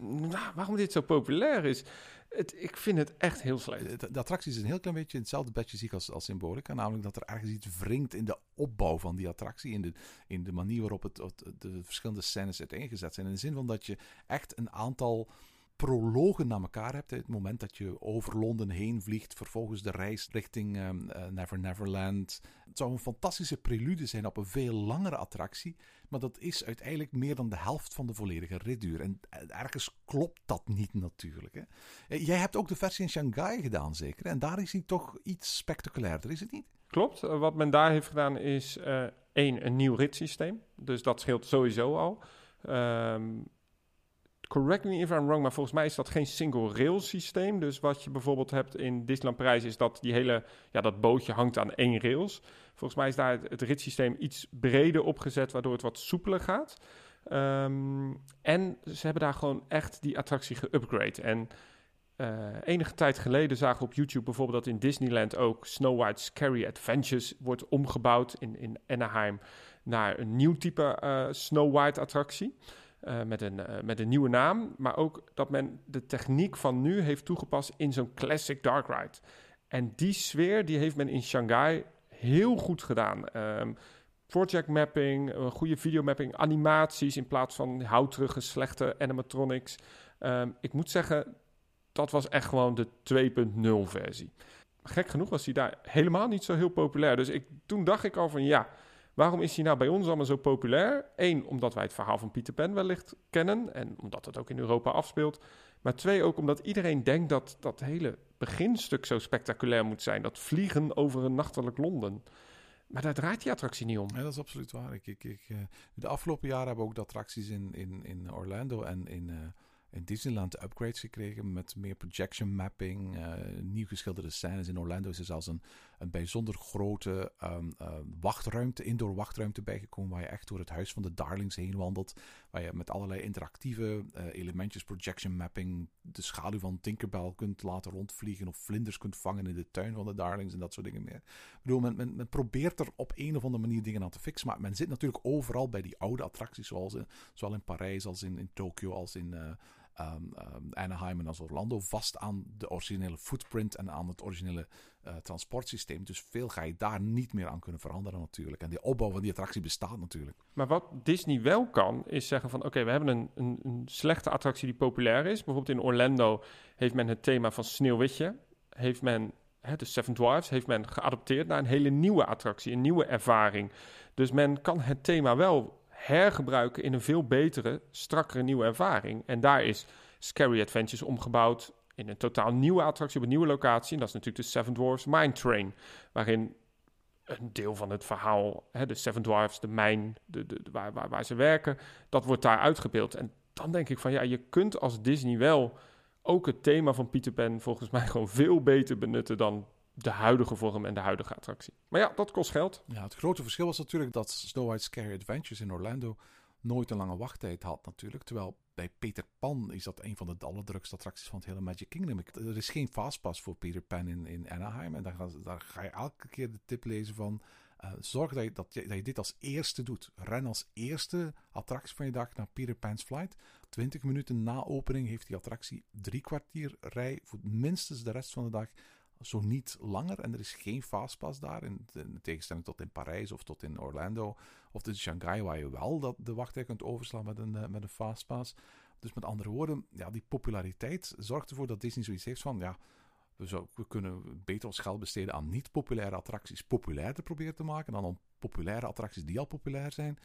D: Nou, waarom dit zo populair is. Het, ik vind het echt heel slecht.
C: De, de attractie is een heel klein beetje in hetzelfde bedje zie ik als, als Symbolica. Namelijk dat er ergens iets wringt in de opbouw van die attractie. In de, in de manier waarop het, het- de verschillende scènes uiteengezet zijn. In de zin van dat je echt een aantal prologen naar elkaar hebt. Het moment dat je over Londen heen vliegt. Vervolgens de reis richting ehm, eh, Never Neverland. Het zou een fantastische prelude zijn op een veel langere attractie. Maar dat is uiteindelijk meer dan de helft van de volledige ritduur. En eh, ergens klopt dat niet natuurlijk. Hè. Eh, Jij hebt ook de versie in Shanghai gedaan, zeker? En daar is hij toch iets spectaculairder, is het niet?
D: Klopt. Wat men daar heeft gedaan is één, een nieuw ritssysteem. Dus dat scheelt sowieso al. Ehm, correct me if I'm wrong, maar volgens mij is dat geen single rail systeem. Dus wat je bijvoorbeeld hebt in Disneyland Parijs is dat die hele, ja, dat bootje hangt aan één rails. Volgens mij is daar het, het ritssysteem iets breder opgezet, waardoor het wat soepeler gaat. Ehm, en ze hebben daar gewoon echt die attractie geupgrade. En eh, enige tijd geleden zagen we op YouTube bijvoorbeeld dat in Disneyland ook Snow White's Scary Adventures wordt omgebouwd in, in Anaheim naar een nieuw type eh, Snow White attractie. Eh, met, een, eh, met een nieuwe naam, maar ook dat men de techniek van nu heeft toegepast in zo'n classic dark ride. En die sfeer die heeft men in Shanghai heel goed gedaan. Ehm, project mapping, een goede videomapping, animaties in plaats van houterige, slechte animatronics. Ehm, ik moet zeggen, dat was echt gewoon de 2.0 versie. Gek genoeg was hij daar helemaal niet zo heel populair. Dus ik, toen dacht ik al van ja, waarom is hij nou bij ons allemaal zo populair? Eén, omdat wij het verhaal van Peter Pan wellicht kennen en omdat het ook in Europa afspeelt. Maar twee, ook omdat iedereen denkt dat dat hele beginstuk zo spectaculair moet zijn. Dat vliegen over een nachtelijk Londen. Maar daar draait die attractie niet om.
C: Ja, dat is absoluut waar. Ik, ik, ik, eh, de afgelopen jaren hebben we ook de attracties in, in, in Orlando en in, eh, in Disneyland upgrades gekregen met meer projection mapping, eh, nieuw geschilderde scènes. In Orlando is er zelfs een, een bijzonder grote ehm, eh, wachtruimte, indoor wachtruimte bijgekomen, waar je echt door het huis van de Darlings heen wandelt. Waar je met allerlei interactieve eh, elementjes, projection mapping, de schaduw van Tinkerbell kunt laten rondvliegen of vlinders kunt vangen in de tuin van de Darlings en dat soort dingen meer. Ik bedoel, men, probeert er op een of andere manier dingen aan te fixen, maar men zit natuurlijk overal bij die oude attracties, zoals in, zowel in Parijs als in, in Tokio als in eh, ehm, ehm, Anaheim en als Orlando, vast aan de originele footprint en aan het originele eh, transportsysteem. Dus veel ga je daar niet meer aan kunnen veranderen natuurlijk. En de opbouw van die attractie bestaat natuurlijk.
D: Maar wat Disney wel kan, is zeggen van... oké, we hebben een, een, een slechte attractie die populair is. Bijvoorbeeld in Orlando heeft men het thema van Sneeuwwitje... heeft men, hè, de Seven Dwarfs, heeft men geadopteerd naar een hele nieuwe attractie. Een nieuwe ervaring. Dus men kan het thema wel hergebruiken in een veel betere, strakkere nieuwe ervaring. En daar is Scary Adventures omgebouwd in een totaal nieuwe attractie op een nieuwe locatie. En dat is natuurlijk de Seven Dwarfs Mine Train, waarin een deel van het verhaal, hè, de Seven Dwarfs, de mijn, de, de, de- waar, waar, waar ze werken, dat wordt daar uitgebeeld. En dan denk ik van ja, je kunt als Disney wel ook het thema van Peter Pan volgens mij gewoon veel beter benutten dan de huidige vorm en de huidige attractie. Maar ja, dat kost geld.
C: Ja, het grote verschil was natuurlijk dat Snow White's Scary Adventures in Orlando nooit een lange wachttijd had natuurlijk. Terwijl bij Peter Pan is dat een van de allerdrukste attracties van het hele Magic Kingdom. Er is geen fastpass voor Peter Pan in, in Anaheim. En daar, ga- daar ga je elke keer de tip lezen van... eh, zorg dat je, dat, je, dat je dit als eerste doet. Ren als eerste attractie van je dag naar Peter Pan's Flight. 20 minuten na opening heeft die attractie drie kwartier rij voor minstens de rest van de dag. Zo niet langer. En er is geen fastpass daar. In, in tegenstelling tot in Parijs of tot in Orlando. Of in Shanghai, waar je wel dat de wachttijd kunt overslaan met een, eh, met een fastpass. Dus met andere woorden, ja, die populariteit zorgt ervoor dat Disney zoiets heeft van... Ja, we, we kunnen beter ons geld besteden aan niet-populaire attracties populair te proberen te maken. Dan om populaire attracties die al populair zijn,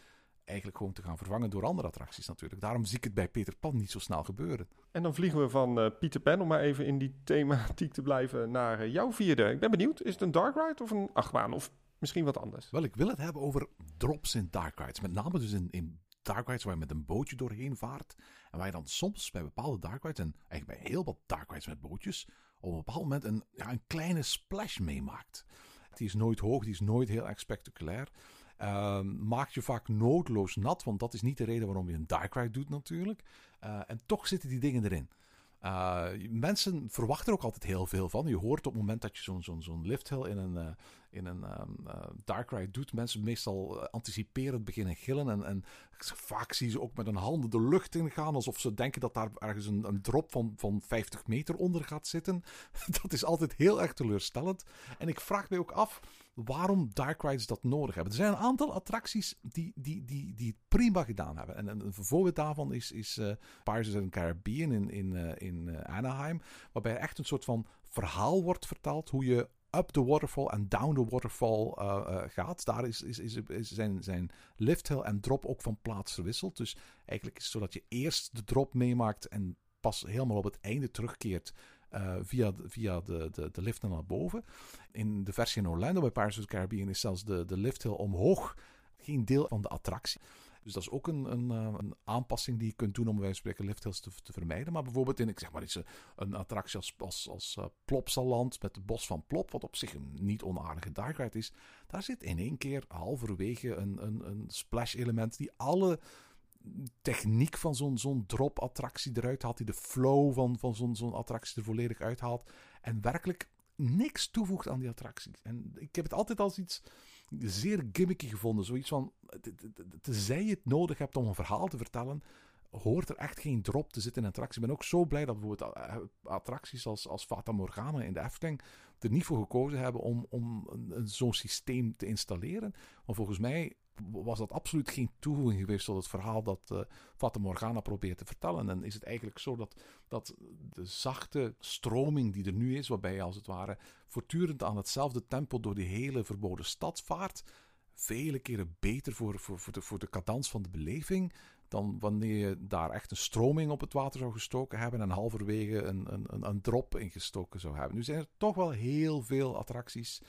C: eigenlijk gewoon te gaan vervangen door andere attracties natuurlijk. Daarom zie ik het bij Peter Pan niet zo snel gebeuren.
D: En dan vliegen we van eh Peter Pan, om maar even in die thematiek te blijven, naar eh, jouw vierde. Ik ben benieuwd, is het een dark ride of een achtbaan? Of misschien wat anders?
C: Wel, ik wil het hebben over drops in dark rides. Met name dus in, in dark rides waar je met een bootje doorheen vaart. En waar je dan soms bij bepaalde dark rides, en eigenlijk bij heel wat dark rides met bootjes, op een bepaald moment een, ja, een kleine splash meemaakt. Die is nooit hoog, die is nooit heel erg spectaculair. Ehm, maakt je vaak noodloos nat, want dat is niet de reden waarom je een dark ride doet natuurlijk. Eh, en toch zitten die dingen erin. Uh, mensen verwachten er ook altijd heel veel van. Je hoort op het moment dat je zo'n zo'n zo'n lifthill in een, uh, in een uh, dark ride doet, mensen meestal anticiperend beginnen gillen. En, en vaak zie je ze ook met hun handen de lucht in gaan, alsof ze denken dat daar ergens een, een drop van, van 50 meter onder gaat zitten. Dat is altijd heel erg teleurstellend. En ik vraag me ook af waarom dark rides dat nodig hebben. Er zijn een aantal attracties die, die, die, die het prima gedaan hebben. En, en een voorbeeld daarvan is, is uh, Pirates of the Caribbean in, in, uh, in uh, Anaheim. Waarbij echt een soort van verhaal wordt verteld hoe je up the waterfall en down the waterfall gaat. Daar is, is, is, zijn, zijn lifthill en drop ook van plaats verwisseld. Dus eigenlijk is het zo dat je eerst de drop meemaakt en pas helemaal op het einde terugkeert uh, via, via de, de, de lift naar boven. In de versie in Orlando bij Pirates of the Caribbean is zelfs de, de lifthill omhoog geen deel van de attractie. Dus dat is ook een, een, eh, een aanpassing die je kunt doen om bij spreken lifthills te, te vermijden. Maar bijvoorbeeld in, ik zeg maar iets, eh, een attractie als, als, als Plopsaland met het bos van Plop, wat op zich een niet onaardige dark ride is. Daar zit in één keer halverwege een, een, een splash element die alle techniek van zo'n zo'n drop-attractie eruit haalt. Die de flow van, van zo'n zo'n attractie er volledig uithaalt. En werkelijk niks toevoegt aan die attracties. En ik heb het altijd als iets zeer gimmicky gevonden. Zoiets van, tenzij je het nodig hebt om een verhaal te vertellen, hoort er echt geen drop te zitten in een attractie. Ik ben ook zo blij dat bijvoorbeeld eh, attracties als, als Fata Morgana in de Efteling er niet voor gekozen hebben om, om zo'n systeem te installeren. Maar volgens mij was dat absoluut geen toevoeging geweest tot het verhaal dat uh, Fata Morgana probeert te vertellen. En is het eigenlijk zo dat, dat de zachte stroming die er nu is, waarbij je als het ware voortdurend aan hetzelfde tempo door die hele verboden stad vaart, vele keren beter voor, voor, voor, de, voor de cadans van de beleving dan wanneer je daar echt een stroming op het water zou gestoken hebben en halverwege een, een, een drop ingestoken zou hebben. Nu zijn er toch wel heel veel attracties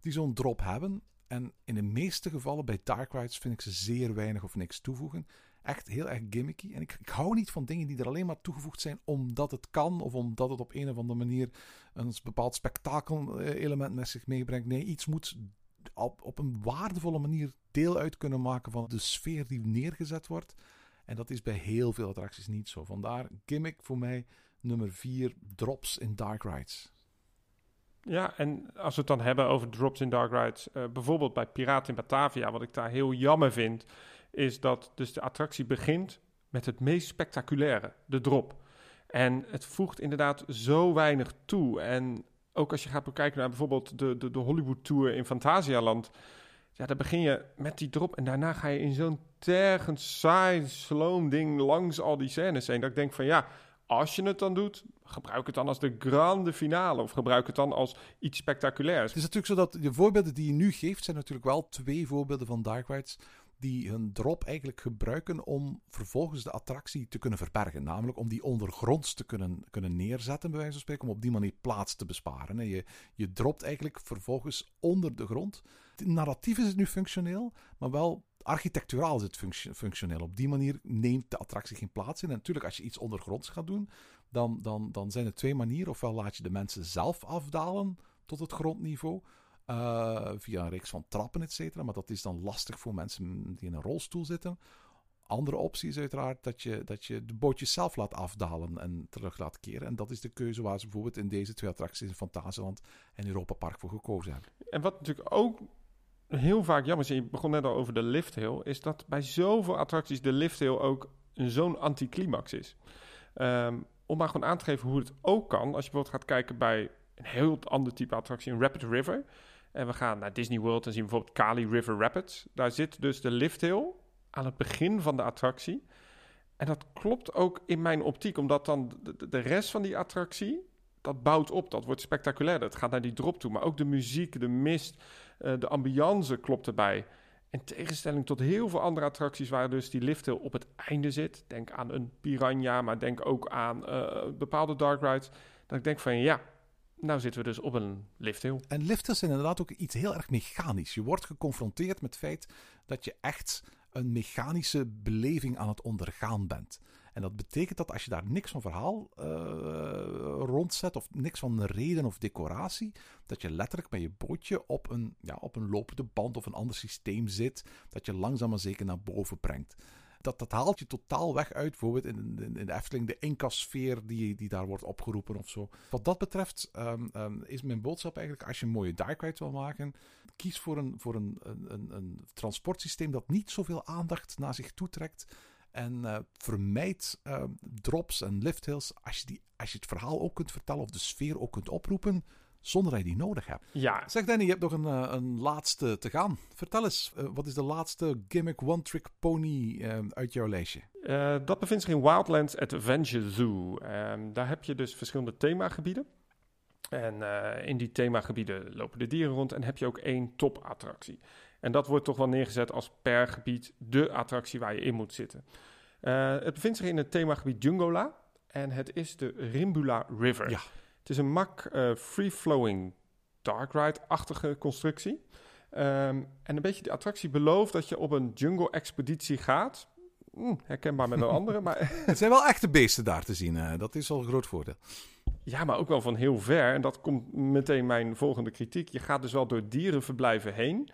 C: die zo'n drop hebben. En in de meeste gevallen bij Dark Rides vind ik ze zeer weinig of niks toevoegen. Echt heel erg gimmicky. En ik, ik hou niet van dingen die er alleen maar toegevoegd zijn omdat het kan. Of omdat het op een of andere manier een bepaald spektakel-element met zich meebrengt. Nee, iets moet op, op een waardevolle manier deel uit kunnen maken van de sfeer die neergezet wordt. En dat is bij heel veel attracties niet zo. Vandaar gimmick voor mij nummer 4, drops in dark rides.
D: Ja, en als we het dan hebben over drops in dark rides, uh, bijvoorbeeld bij Piraten in Batavia, wat ik daar heel jammer vind, is dat dus de attractie begint met het meest spectaculaire, de drop. En het voegt inderdaad zo weinig toe. En ook als je gaat bekijken naar bijvoorbeeld de, de, de Hollywood Tour in Fantasialand, ja, dan begin je met die drop en daarna ga je in zo'n tergend saai, sloom ding langs al die scènes heen. Dat ik denk van ja, als je het dan doet, gebruik het dan als de grande finale. Of gebruik het dan als iets spectaculairs.
C: Het is natuurlijk zo dat de voorbeelden die je nu geeft, zijn natuurlijk wel twee voorbeelden van Dark Rides die hun drop eigenlijk gebruiken om vervolgens de attractie te kunnen verbergen. Namelijk om die ondergronds te kunnen, kunnen neerzetten, bij wijze van spreken, om op die manier plaats te besparen. Je, je dropt eigenlijk vervolgens onder de grond. Narratief is het nu functioneel, maar wel architecturaal is het functioneel. Op die manier neemt de attractie geen plaats in. En natuurlijk, als je iets ondergronds gaat doen, dan, dan, dan zijn er twee manieren. Ofwel laat je de mensen zelf afdalen tot het grondniveau. Uh, via een reeks van trappen, et cetera. Maar dat is dan lastig voor mensen die in een rolstoel zitten. Andere optie is uiteraard dat je, dat je de bootjes zelf laat afdalen en terug laat keren. En dat is de keuze waar ze bijvoorbeeld in deze twee attracties in Fantasieland en Europa Park voor gekozen hebben.
D: En wat natuurlijk ook heel vaak jammer is, je begon net al over de lift hill, is dat bij zoveel attracties de lift hill ook zo'n anticlimax is. Um, om maar gewoon aan te geven hoe het ook kan, als je bijvoorbeeld gaat kijken bij een heel ander type attractie, een Rapid River. En we gaan naar Disney World en zien bijvoorbeeld Kali River Rapids. Daar zit dus de lift hill aan het begin van de attractie. En dat klopt ook in mijn optiek, omdat dan de, rest van die attractie, dat bouwt op, dat wordt spectaculair. Dat gaat naar die drop toe, maar ook de muziek, de mist, uh, de ambiance klopt erbij. In tegenstelling tot heel veel andere attracties waar dus die lifthill op het einde zit. Denk aan een Piranha, maar denk ook aan uh, bepaalde dark rides. Dat ik denk van ja, nou zitten we dus op een lifthill.
C: En lifthills zijn inderdaad ook iets heel erg mechanisch. Je wordt geconfronteerd met het feit dat je echt een mechanische beleving aan het ondergaan bent. En dat betekent dat als je daar niks van verhaal uh, rondzet, of niks van reden of decoratie, dat je letterlijk met je bootje op een, ja, op een lopende band of een ander systeem zit, dat je langzaam maar zeker naar boven brengt. Dat, dat haalt je totaal weg uit, bijvoorbeeld in, in, in de Efteling, de Inca-sfeer die, die daar wordt opgeroepen of zo. Wat dat betreft um, um, is mijn boodschap eigenlijk, als je een mooie ride wil maken, kies voor een, voor een, een, een transportsysteem dat niet zoveel aandacht naar zich toetrekt en uh, vermijd uh, drops en lifthills als je, die, als je het verhaal ook kunt vertellen of de sfeer ook kunt oproepen zonder dat je die nodig hebt.
D: Ja.
C: Zeg Danny, je hebt nog een, uh, een laatste te gaan. Vertel eens, wat is de laatste gimmick one-trick pony uit jouw lijstje?
D: dat bevindt zich in Wildlands Adventure Zoo. Um, daar heb je dus verschillende themagebieden. En in die themagebieden lopen de dieren rond en heb je ook één topattractie. En dat wordt toch wel neergezet als per gebied de attractie waar je in moet zitten. Het bevindt zich in het themagebied Jungola en het is de Rimbula River.
C: Ja.
D: Het is een mak uh, free-flowing dark ride-achtige constructie. Ehm, en een beetje de attractie belooft dat je op een jungle-expeditie gaat. Hm, herkenbaar met een andere, maar
C: Het zijn wel echte beesten daar te zien. eh, dat is al een groot voordeel.
D: ja, maar ook wel van heel ver. En dat komt meteen mijn volgende kritiek. Je gaat dus wel door dierenverblijven heen,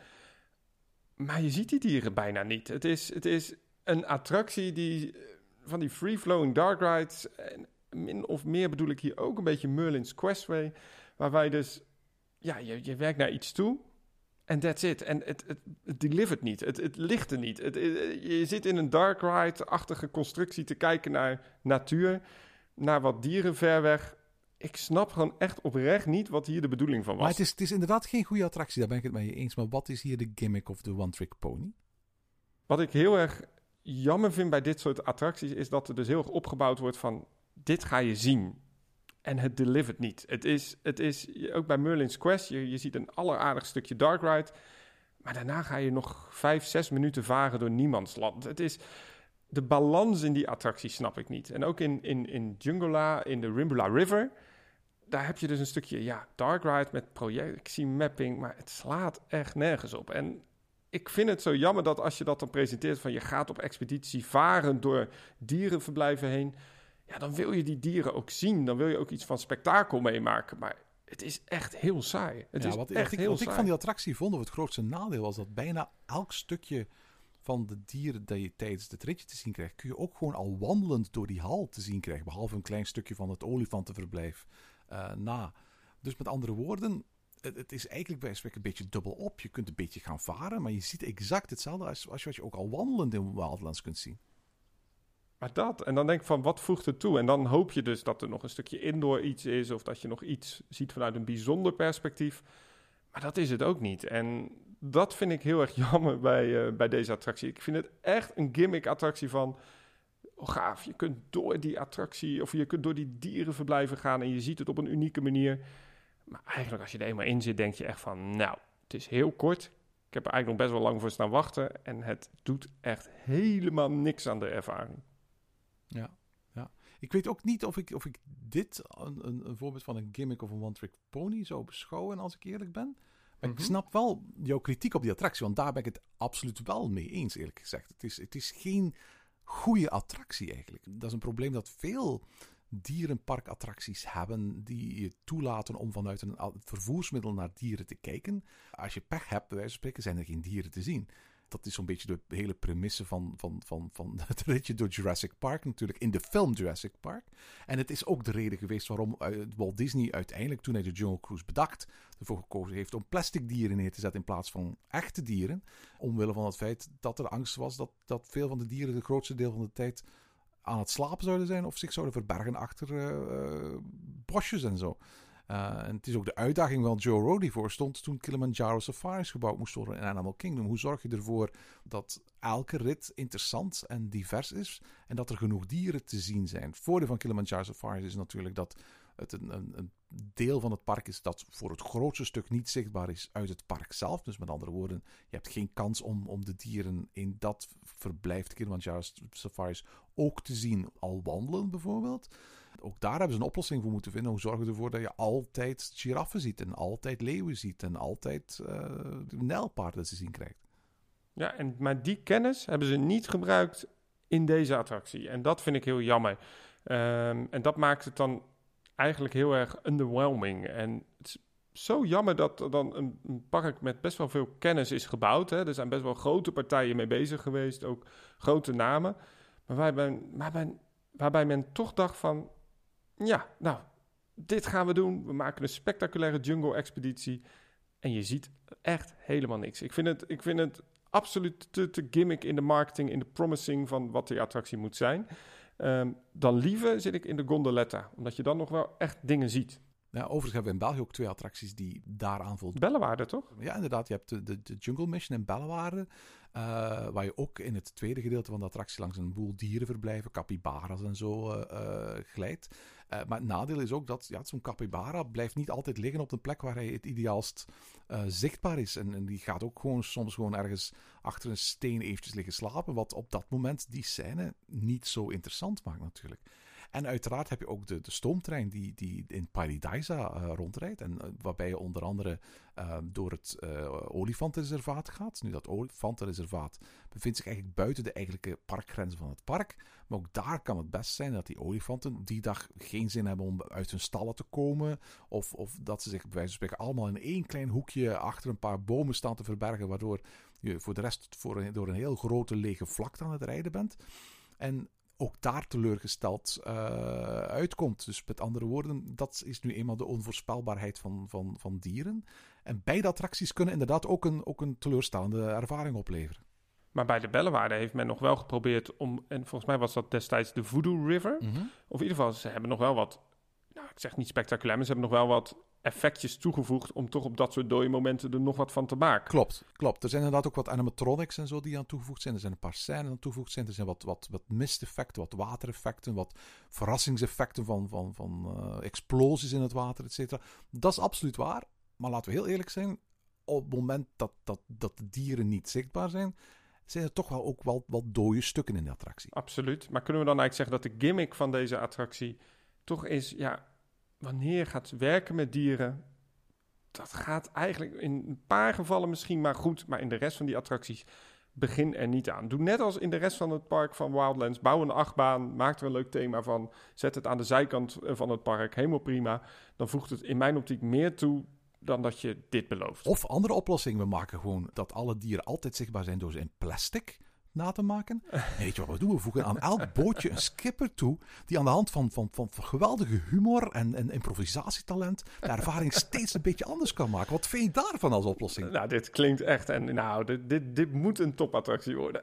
D: maar je ziet die dieren bijna niet. Het is, het is een attractie die eh, van die free-flowing dark rides, en min of meer bedoel ik hier ook een beetje Merlin's Questway, waarbij dus, ja, je, je werkt naar iets toe. En that's it. En het, het, het delivert niet. Het, het ligt er niet. Het, het- je zit in een dark ride-achtige constructie te kijken naar natuur, naar wat dieren ver weg. Ik snap gewoon echt oprecht niet wat hier de bedoeling van was.
C: Maar het is, het is inderdaad geen goede attractie, daar ben ik het met je eens. Maar wat is hier de gimmick of de one-trick pony?
D: Wat ik heel erg jammer vind bij dit soort attracties is dat er dus heel erg opgebouwd wordt van dit ga je zien. En het delivert niet. Het is, het is ook bij Merlin's Quest, je, je ziet een alleraardig stukje dark ride. Maar daarna ga je nog vijf, zes minuten varen door niemandsland. Het is, de balans in die attractie snap ik niet. En ook in, in, in Jungla, in de Rimbula River, daar heb je dus een stukje ja, dark ride met projectie mapping, maar het slaat echt nergens op. En ik vind het zo jammer dat als je dat dan presenteert van je gaat op expeditie varen door dierenverblijven heen, ja, dan wil je die dieren ook zien. Dan wil je ook iets van spektakel meemaken. Maar het is echt heel saai. Het
C: ja,
D: is
C: wat,
D: echt
C: ik,
D: heel
C: wat ik
D: saai.
C: van die attractie vond, of het grootste nadeel was dat bijna elk stukje van de dieren dat je tijdens het ritje te zien krijgt, kun je ook gewoon al wandelend door die hal te zien krijgen. Behalve een klein stukje van het olifantenverblijf eh, na. Dus met andere woorden, het, het is eigenlijk bij spreken een beetje dubbel op. Je kunt een beetje gaan varen, maar je ziet exact hetzelfde als, als wat je ook al wandelend in Wildlands kunt zien.
D: Maar dat, en dan denk ik van, wat voegt het toe? En dan hoop je dus dat er nog een stukje indoor iets is... of dat je nog iets ziet vanuit een bijzonder perspectief. Maar dat is het ook niet. En dat vind ik heel erg jammer bij, eh, bij deze attractie. Ik vind het echt een gimmick-attractie van... Oh, gaaf, je kunt door die attractie... of je kunt door die dierenverblijven gaan... en je ziet het op een unieke manier. Maar eigenlijk als je er eenmaal in zit, denk je echt van... nou, het is heel kort... Ik heb er eigenlijk nog best wel lang voor staan wachten. En het doet echt helemaal niks aan de ervaring.
C: Ja, ja. Ik weet ook niet of ik, of ik dit een, een, een voorbeeld van een gimmick of een one-trick pony zou beschouwen, als ik eerlijk ben. Maar ik
D: Mhm.
C: snap wel jouw kritiek op die attractie, want daar ben ik het absoluut wel mee eens, eerlijk gezegd. Het is, het is geen goede attractie eigenlijk. Dat is een probleem dat veel dierenparkattracties hebben die je toelaten om vanuit een vervoersmiddel naar dieren te kijken. Als je pech hebt, bij wijze van spreken, zijn er geen dieren te zien. Dat is zo'n beetje de hele premisse van, van, van, van het ritje door Jurassic Park natuurlijk, in de film Jurassic Park. En het is ook de reden geweest waarom eh, Walt Disney uiteindelijk, toen hij de Jungle Cruise bedacht, ervoor gekozen heeft om plastic dieren neer te zetten in plaats van echte dieren. Omwille van het feit dat er angst was dat, dat veel van de dieren de grootste deel van de tijd aan het slapen zouden zijn of zich zouden verbergen achter eh, eh, bosjes en zo. Uh, en het is ook de uitdaging waar Joe Rody voor stond toen Kilimanjaro Safaris gebouwd moest worden in Animal Kingdom. Hoe zorg je ervoor dat elke rit interessant en divers is en dat er genoeg dieren te zien zijn? Het voordeel van Kilimanjaro Safaris is natuurlijk dat het een, een, een, deel van het park is dat voor het grootste stuk niet zichtbaar is uit het park zelf. Dus met andere woorden, je hebt geen kans om, om de dieren in dat verblijf, Kilimanjaro Safaris, ook te zien, al wandelen bijvoorbeeld. Ook daar hebben ze een oplossing voor moeten vinden. Hoe zorgen we ervoor dat je altijd giraffen ziet en altijd leeuwen ziet en altijd uh, nijlpaarden te zien krijgt.
D: Ja, en, maar die kennis hebben ze niet gebruikt in deze attractie. En dat vind ik heel jammer. Um, en dat maakt het dan eigenlijk heel erg underwhelming. En het is zo jammer dat er dan een, een park met best wel veel kennis is gebouwd. Hè. Er zijn best wel grote partijen mee bezig geweest, ook grote namen. Maar waarbij, waarbij, waarbij men toch dacht van... Ja, nou, dit gaan we doen. We maken een spectaculaire jungle-expeditie. En je ziet echt helemaal niks. Ik vind het, ik vind het absoluut te, te gimmick in de marketing, in de promising van wat die attractie moet zijn. Um, dan liever zit ik in de gondoletta, omdat je dan nog wel echt dingen ziet.
C: Ja, overigens hebben we in België ook twee attracties die daaraan voldoen.
D: Bellewaarde, toch?
C: Ja, inderdaad. Je hebt de, de, de Jungle Mission in Bellewaarde, uh, waar je ook in het tweede gedeelte van de attractie langs een boel dierenverblijven, capybaras en zo, uh, glijdt. Uh, maar het nadeel is ook dat ja, zo'n capybara blijft niet altijd liggen op de plek waar hij het ideaalst uh, zichtbaar is. En, en, die gaat ook gewoon soms gewoon ergens achter een steen eventjes liggen slapen. Wat op dat moment die scène niet zo interessant maakt natuurlijk. En uiteraard heb je ook de, de stoomtrein die, die in Paradise uh, rondrijdt. En uh, waarbij je onder andere uh, door het olifantenreservaat gaat. Nu, dat olifantenreservaat bevindt zich eigenlijk buiten de eigenlijke parkgrenzen van het park. Maar ook daar kan het best zijn dat die olifanten die dag geen zin hebben om uit hun stallen te komen. Of, of dat ze zich bij wijze van spreken allemaal in één klein hoekje achter een paar bomen staan te verbergen. Waardoor je voor de rest voor door een heel grote lege vlakte aan het rijden bent. En ook daar teleurgesteld uh, uitkomt. Dus met andere woorden, dat is nu eenmaal de onvoorspelbaarheid van, van, van dieren. En beide attracties kunnen inderdaad ook een, ook een teleurstellende ervaring opleveren.
D: Maar bij de Bellewaarde heeft men nog wel geprobeerd om... en volgens mij was dat destijds de Voodoo River.
C: Mm -hmm.
D: Of in ieder geval, ze hebben nog wel wat... nou, ik zeg niet spectaculair, maar ze hebben nog wel wat effectjes toegevoegd om toch op dat soort dode momenten er nog wat van te maken.
C: Klopt, klopt. Er zijn inderdaad ook wat animatronics en zo die aan toegevoegd zijn. Er zijn een paar scènes aan toegevoegd zijn. Er zijn wat, wat, wat misteffecten, wat watereffecten, wat verrassingseffecten van, van, van uh, explosies in het water, et cetera. Dat is absoluut waar. Maar laten we heel eerlijk zijn, op het moment dat, dat, dat de dieren niet zichtbaar zijn, zijn er toch wel ook wel wat dode stukken in de attractie.
D: Absoluut. Maar kunnen we dan eigenlijk zeggen dat de gimmick van deze attractie toch is, ja, wanneer je gaat werken met dieren, dat gaat eigenlijk in een paar gevallen misschien maar goed, maar in de rest van die attracties begin er niet aan. Doe net als in de rest van het park van Wildlands. Bouw een achtbaan, maak er een leuk thema van, zet het aan de zijkant van het park, helemaal prima. Dan voegt het in mijn optiek meer toe dan dat je dit belooft.
C: Of andere oplossing, we maken gewoon dat alle dieren altijd zichtbaar zijn door ze in plastic na te maken. En weet je wat we doen? We voegen aan elk bootje een skipper toe die aan de hand van, van, van, van geweldige humor en, en improvisatietalent de ervaring steeds een beetje anders kan maken. Wat vind je daarvan als oplossing?
D: Nou, dit klinkt echt en nou, dit, dit, dit moet een topattractie worden.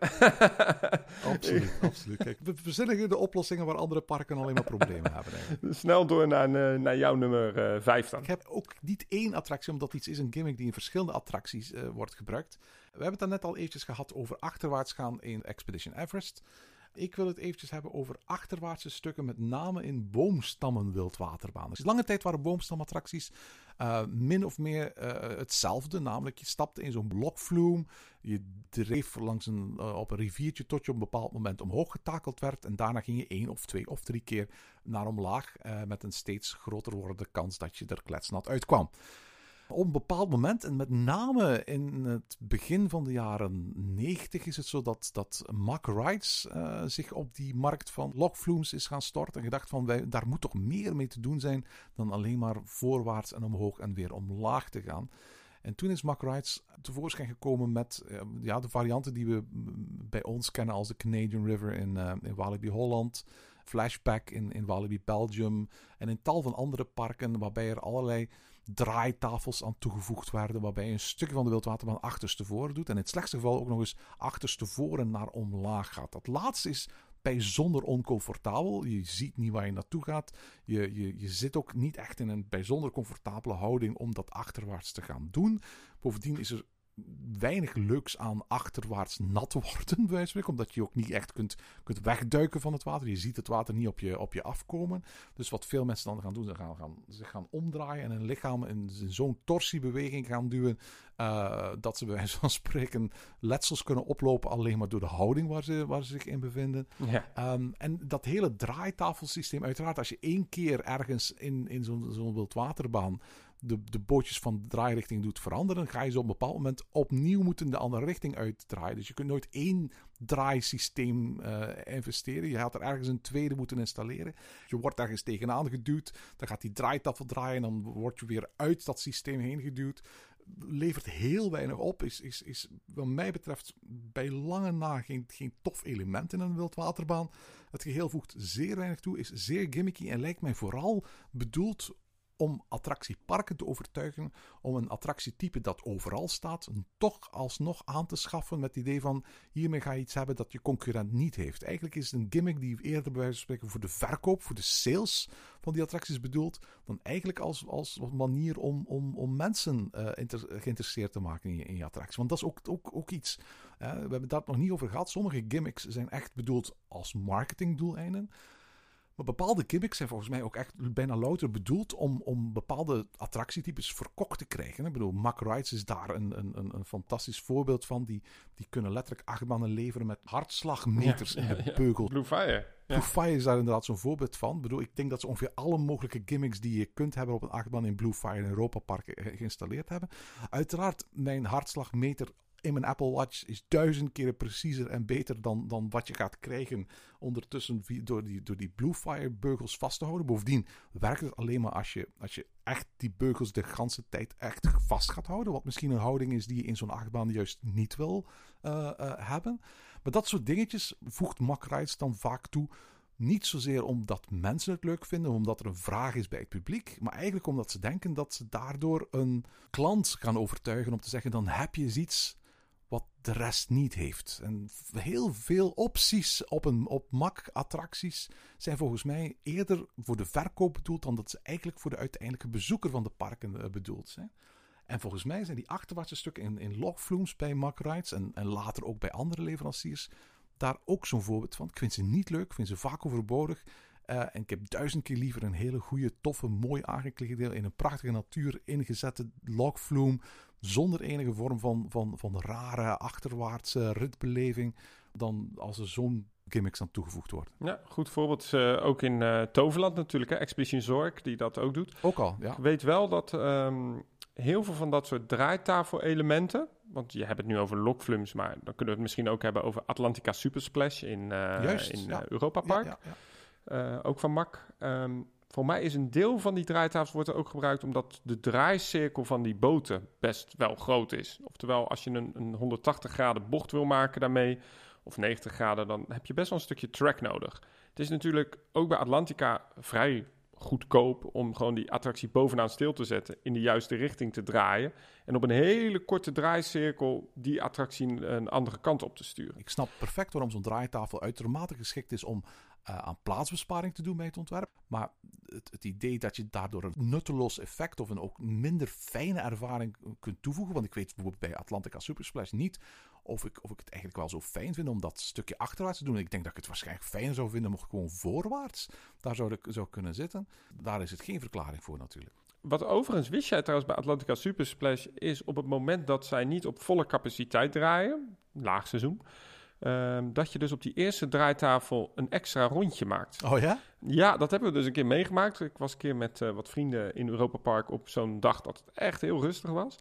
C: absoluut, absoluut. Kijk, we verzinnen de oplossingen waar andere parken alleen maar problemen hebben. Eigenlijk.
D: Snel door naar, naar jouw nummer uh, 5 dan.
C: Ik heb ook niet één attractie, omdat iets is een gimmick die in verschillende attracties uh, wordt gebruikt. We hebben het daar net al eventjes gehad over achterwaarts gaan in Expedition Everest. Ik wil het eventjes hebben over achterwaartse stukken, met name in boomstammen wildwaterbanen. Lange tijd waren boomstamattracties uh, min of meer uh, hetzelfde. Namelijk, je stapte in zo'n blokvloem, je dreef langs een, uh, op een riviertje tot je op een bepaald moment omhoog getakeld werd. En daarna ging je één of twee of drie keer naar omlaag, met een steeds groter wordende kans dat je er kletsnat uitkwam. Op een bepaald moment, en met name in het begin van de jaren 90, is het zo dat, dat Mack Rides uh, zich op die markt van logflumes is gaan storten. En gedacht van, wij, daar moet toch meer mee te doen zijn dan alleen maar voorwaarts en omhoog en weer omlaag te gaan. En toen is Mack Rides tevoorschijn gekomen met uh, ja, de varianten die we bij ons kennen als de Canadian River in, uh, in Walibi Holland. Flashback in, in Walibi Belgium en in tal van andere parken waarbij er allerlei draaitafels aan toegevoegd werden, waarbij je een stukje van de wildwaterbaan achterstevoren doet en in het slechtste geval ook nog eens achterstevoren naar omlaag gaat. Dat laatste is bijzonder oncomfortabel. Je ziet niet waar je naartoe gaat. Je, je, je zit ook niet echt in een bijzonder comfortabele houding om dat achterwaarts te gaan doen. Bovendien is er weinig leuks aan achterwaarts nat worden, bij spreken, omdat je ook niet echt kunt, kunt wegduiken van het water. Je ziet het water niet op je, op je afkomen. Dus wat veel mensen dan gaan doen, ze gaan, gaan, ze gaan omdraaien en hun lichaam in, in zo'n torsiebeweging gaan duwen, uh, dat ze bij wijze van spreken letsels kunnen oplopen alleen maar door de houding waar ze, waar ze zich in bevinden.
D: Ja.
C: Um, en dat hele draaitafelsysteem, uiteraard als je één keer ergens in, in zo'n zo'n wildwaterbaan de, de bootjes van de draairichting doet veranderen, ga je zo op een bepaald moment opnieuw moeten de andere richting uitdraaien. Dus je kunt nooit één draaisysteem uh, investeren. Je gaat er ergens een tweede moeten installeren. Je wordt ergens tegenaan geduwd, dan gaat die draaitafel draaien, dan word je weer uit dat systeem heen geduwd. Levert heel weinig op. Is, is, is wat mij betreft bij lange na geen, geen tof element in een wildwaterbaan. Het geheel voegt zeer weinig toe, is zeer gimmicky en lijkt mij vooral bedoeld om attractieparken te overtuigen om een attractietype dat overal staat, toch alsnog aan te schaffen met het idee van hiermee ga je iets hebben dat je concurrent niet heeft. Eigenlijk is het een gimmick die eerder bij wijze van spreken voor de verkoop, voor de sales van die attracties bedoeld, dan eigenlijk als, als manier om, om, om mensen inter, geïnteresseerd te maken in je, in je attractie. Want dat is ook, ook, ook iets. We hebben daar nog niet over gehad. Sommige gimmicks zijn echt bedoeld als marketingdoeleinden. Maar bepaalde gimmicks zijn volgens mij ook echt bijna louter bedoeld om, om bepaalde attractietypes verkocht te krijgen. Ik bedoel, Mack Rides is daar een, een, een, fantastisch voorbeeld van. Die, die kunnen letterlijk achtbanen leveren met hartslagmeters
D: Ja,
C: in de
D: ja.
C: beugel.
D: Blue Fire. Ja.
C: Blue Fire is daar inderdaad zo'n voorbeeld van. Ik bedoel, ik denk dat ze ongeveer alle mogelijke gimmicks die je kunt hebben op een achtbaan in Blue Fire in Europa Park ge- geïnstalleerd hebben. Uiteraard, mijn hartslagmeter in mijn Apple Watch is duizend keren preciezer en beter dan, dan wat je gaat krijgen ondertussen door die, door die Blue Fire beugels vast te houden. Bovendien werkt het alleen maar als je, als je echt die beugels de ganse tijd echt vast gaat houden. Wat misschien een houding is die je in zo'n achtbaan juist niet wil eh, eh, hebben. Maar dat soort dingetjes voegt Mack Rides dan vaak toe. Niet zozeer omdat mensen het leuk vinden, omdat er een vraag is bij het publiek, maar eigenlijk omdat ze denken dat ze daardoor een klant gaan overtuigen om te zeggen: dan heb je iets wat de rest niet heeft. En heel veel opties op, een, op MAC-attracties zijn volgens mij eerder voor de verkoop bedoeld dan dat ze eigenlijk voor de uiteindelijke bezoeker van de parken eh, bedoeld zijn. En volgens mij zijn die achterwaartse stukken in, in logflumes bij Mack Rides en, en later ook bij andere leveranciers daar ook zo'n voorbeeld van. Ik vind ze niet leuk, ik vind ze vaak overbodig. Eh, en ik heb duizend keer liever een hele goede, toffe, mooi aangekleed deel in een prachtige natuur ingezette logflume zonder enige vorm van, van, van rare achterwaartse ritbeleving dan als er zo'n gimmicks aan toegevoegd wordt.
D: Ja, goed voorbeeld eh, ook in eh, Toverland natuurlijk, hè? Expedition Zorg, die dat ook doet.
C: Ook al, ja.
D: Ik weet wel dat ehm, heel veel van dat soort draaitafelelementen, want je hebt het nu over Lokflums, maar dan kunnen we het misschien ook hebben over Atlantica Super Splash in, eh,
C: Juist,
D: in
C: ja.
D: Europa Park,
C: Ja, ja, ja.
D: Ook van MAC. Ehm, voor mij is een deel van die draaitafels wordt er ook gebruikt omdat de draaicirkel van die boten best wel groot is. Oftewel, als je een, een 180 graden bocht wil maken daarmee, of 90 graden, dan heb je best wel een stukje track nodig. Het is natuurlijk ook bij Atlantica vrij goedkoop om gewoon die attractie bovenaan stil te zetten, in de juiste richting te draaien en op een hele korte draaicirkel die attractie een, een andere kant op te sturen.
C: Ik snap perfect waarom zo'n draaitafel uitermate geschikt is om eh, aan plaatsbesparing te doen bij het ontwerp. Maar het, het idee dat je daardoor een nutteloos effect of een ook minder fijne ervaring kunt toevoegen. Want ik weet bijvoorbeeld bij Atlantica Super Splash niet of ik, of ik het eigenlijk wel zo fijn vind om dat stukje achterwaarts te doen. Ik denk dat ik het waarschijnlijk fijner zou vinden ik gewoon voorwaarts daar zou, ik, zou kunnen zitten. Daar is het geen verklaring voor natuurlijk.
D: Wat overigens wist jij trouwens bij Atlantica Super Splash is op het moment dat zij niet op volle capaciteit draaien, laagseizoen, ehm, dat je dus op die eerste draaitafel een extra rondje maakt.
C: Oh ja?
D: Ja, dat hebben we dus een keer meegemaakt. Ik was een keer met eh, wat vrienden in Europa Park op zo'n dag dat het echt heel rustig was.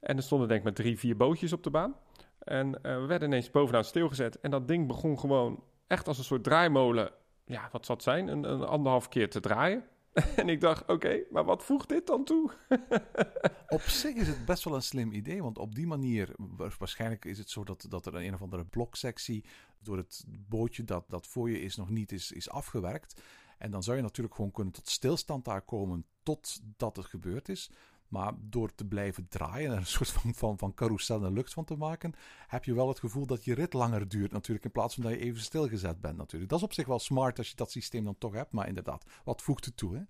D: En er stonden denk ik maar drie, vier bootjes op de baan. En eh, we werden ineens bovenaan stilgezet. En dat ding begon gewoon echt als een soort draaimolen, ja, wat zal het zijn, een, een anderhalf keer te draaien. en ik dacht, oké, maar wat voegt dit dan toe?
C: Op zich is het best wel een slim idee, want op die manier, wa- waarschijnlijk is het zo dat, dat er een of andere bloksectie door het bootje dat, dat voor je is nog niet is, is afgewerkt. En dan zou je natuurlijk gewoon kunnen tot stilstand daar komen totdat het gebeurd is. Maar door te blijven draaien en een soort van, van, van carousel de lucht van te maken, heb je wel het gevoel dat je rit langer duurt natuurlijk, in plaats van dat je even stilgezet bent natuurlijk. Dat is op zich wel smart als je dat systeem dan toch hebt, maar inderdaad, wat voegt het toe hè?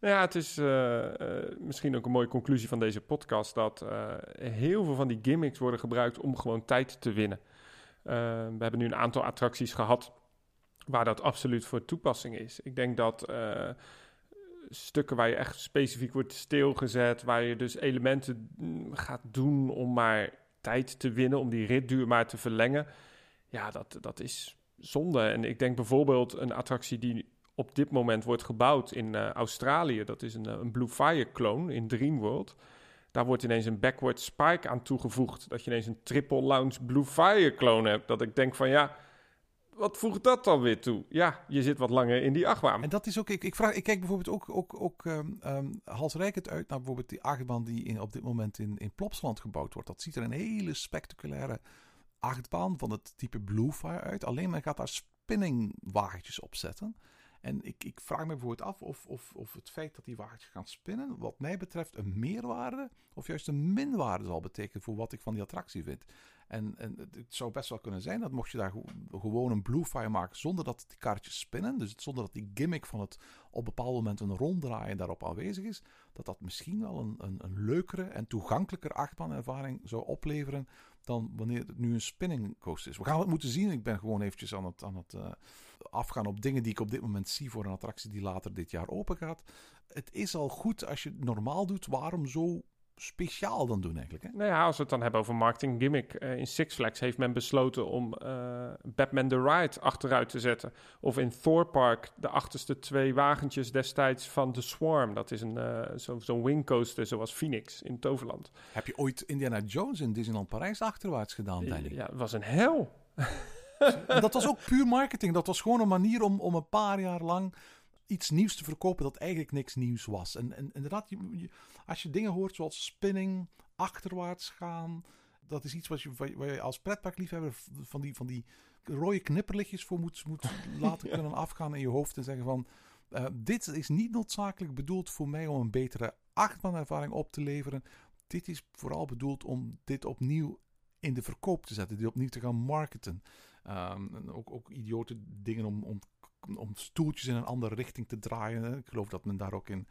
D: Nou ja, het is eh, eh, misschien ook een mooie conclusie van deze podcast dat eh, heel veel van die gimmicks worden gebruikt om gewoon tijd te winnen. We hebben nu een aantal attracties gehad waar dat absoluut voor toepassing is. Ik denk dat stukken waar je echt specifiek wordt stilgezet, waar je dus elementen mm, gaat doen om maar tijd te winnen, om die ritduur maar te verlengen, ja, dat, dat is zonde. En ik denk bijvoorbeeld een attractie die op dit moment wordt gebouwd in eh, Australië. Dat is een, eh, een Blue Fire clone in Dreamworld. Daar wordt ineens een backward spike aan toegevoegd. Dat je ineens een triple launch Blue Fire clone hebt. Dat ik denk van ja, wat voegt dat dan weer toe? Ja, je zit wat langer in die achtbaan.
C: En dat is ook, ik, ik, vraag, ik kijk bijvoorbeeld ook, ook, ook um, um, halsrijkend uit naar bijvoorbeeld die achtbaan die in, op dit moment in, in Plopsland gebouwd wordt. Dat ziet er een hele spectaculaire achtbaan van het type Bluefire uit. Alleen men gaat daar spinningwagentjes op zetten. En ik, ik vraag me bijvoorbeeld af of, of, of het feit dat die wagentjes gaan spinnen, wat mij betreft, een meerwaarde of juist een minwaarde zal betekenen voor wat ik van die attractie vind. En, en het zou best wel kunnen zijn dat mocht je daar gewoon een Bluefire maken zonder dat die kaartjes spinnen, dus zonder dat die gimmick van het op bepaald moment een ronddraaien daarop aanwezig is, dat dat misschien wel een, een, een leukere en toegankelijker achtbaanervaring zou opleveren dan wanneer het nu een spinning coaster is. We gaan het moeten zien. Ik ben gewoon eventjes aan het, aan het uh, afgaan op dingen die ik op dit moment zie voor een attractie die later dit jaar open gaat. Het is al goed als je het normaal doet. Waarom zo speciaal dan doen eigenlijk? Hè?
D: Nou ja, als we het dan hebben over marketing gimmick. eh, in Six Flags heeft men besloten om eh, Batman the Ride achteruit te zetten. Of in Thor Park de achterste twee wagentjes destijds van The Swarm. Dat is een eh, zo- zo'n wingcoaster zoals Phoenix in Toverland.
C: Heb je ooit Indiana Jones in Disneyland Parijs achterwaarts gedaan?
D: Ja, het was een hel.
C: Dat was ook puur marketing. Dat was gewoon een manier om, om een paar jaar lang iets nieuws te verkopen dat eigenlijk niks nieuws was. En, en inderdaad, je, je- als je dingen hoort zoals spinning, achterwaarts gaan, dat is iets wat je, waar je als pretparkliefhebber van die, van die rode knipperlichtjes voor moet, moet laten kunnen afgaan in je hoofd en zeggen van, eh, dit is niet noodzakelijk bedoeld voor mij om een betere achtbaanervaring op te leveren. Dit is vooral bedoeld om dit opnieuw in de verkoop te zetten, dit opnieuw te gaan marketen. Ehm, en ook, ook idiote dingen om, om, om stoeltjes in een andere richting te draaien. Ik geloof dat men daar ook in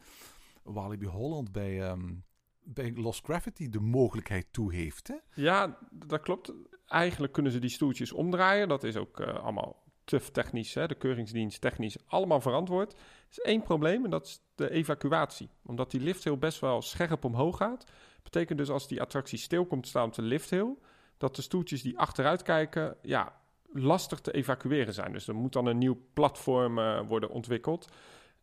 C: Walibi Holland bij, ehm, bij Lost Gravity de mogelijkheid toe heeft. Hè?
D: Ja, dat klopt. Eigenlijk kunnen ze die stoeltjes omdraaien. Dat is ook eh, allemaal TUF technisch, hè, de keuringsdienst technisch, allemaal verantwoord. Er is één probleem en dat is de evacuatie. Omdat die lifthill best wel scherp omhoog gaat. Betekent dus als die attractie stil komt staan op de lifthill, dat de stoeltjes die achteruit kijken, ja, lastig te evacueren zijn. Dus er moet dan een nieuw platform eh, worden ontwikkeld.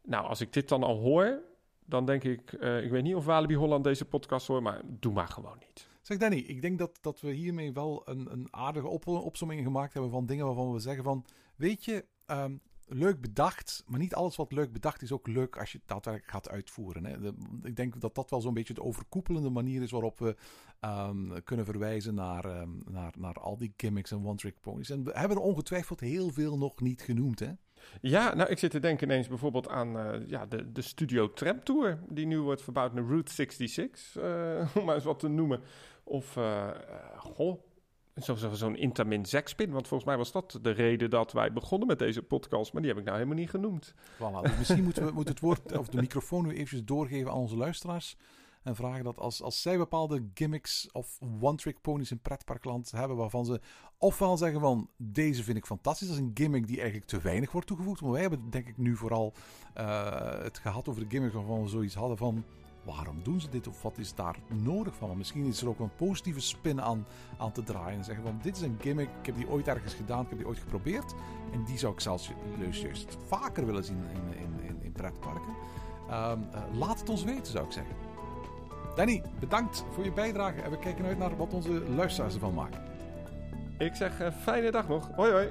D: Nou, als ik dit dan al hoor, dan denk ik, eh, ik weet niet of Walibi Holland deze podcast hoort, maar doe maar gewoon niet.
C: Zeg Danny, ik denk dat, dat we hiermee wel een, een aardige op, opsomming gemaakt hebben van dingen waarvan we zeggen van, weet je, ehm, leuk bedacht, maar niet alles wat leuk bedacht is ook leuk als je het daadwerkelijk gaat uitvoeren. Hè. Ik denk dat dat wel zo'n beetje de overkoepelende manier is waarop we ehm, kunnen verwijzen naar, ehm, naar, naar al die gimmicks en one-trick ponies. En we hebben er ongetwijfeld heel veel nog niet genoemd, hè?
D: Ja, nou, ik zit te denken ineens bijvoorbeeld aan eh, ja, de, de Studio Tram Tour, die nu wordt verbouwd naar Route 66, eh, om maar eens wat te noemen. Of, eh, goh, zo- zo- zo'n Intamin Zekspin, want volgens mij was dat de reden dat wij begonnen met deze podcast, maar die heb ik nou helemaal niet genoemd.
C: Voilà, dus misschien moeten we moeten het woord of de microfoon nu eventjes doorgeven aan onze luisteraars. En vragen dat als, als zij bepaalde gimmicks of one-trick ponies in pretparkland hebben, waarvan ze ofwel zeggen van deze vind ik fantastisch, dat is een gimmick die eigenlijk te weinig wordt toegevoegd. Maar wij hebben denk ik nu vooral eh, het gehad over de gimmicks waarvan we zoiets hadden van waarom doen ze dit of wat is daar nodig van? Maar misschien is er ook een positieve spin aan, aan te draaien en zeggen van dit is een gimmick, ik heb die ooit ergens gedaan, ik heb die ooit geprobeerd. En die zou ik zelfs juist- juist vaker willen zien in, in, in, in pretparken. Ehm, eh, laat het ons weten, zou ik zeggen. Danny, bedankt voor je bijdrage en we kijken uit naar wat onze luisteraars ervan maken.
D: Ik zeg eh, fijne dag nog. Hoi hoi.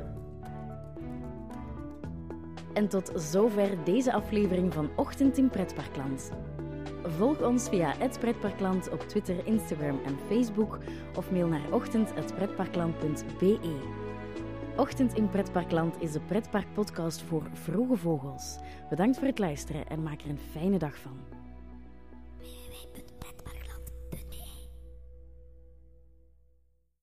B: En tot zover deze aflevering van Ochtend in Pretparkland. Volg ons via het Pretparkland op Twitter, Instagram en Facebook of mail naar ochtend.pretparkland.be. Ochtend in Pretparkland is de pretparkpodcast voor vroege vogels. Bedankt voor het luisteren en maak er een fijne dag van.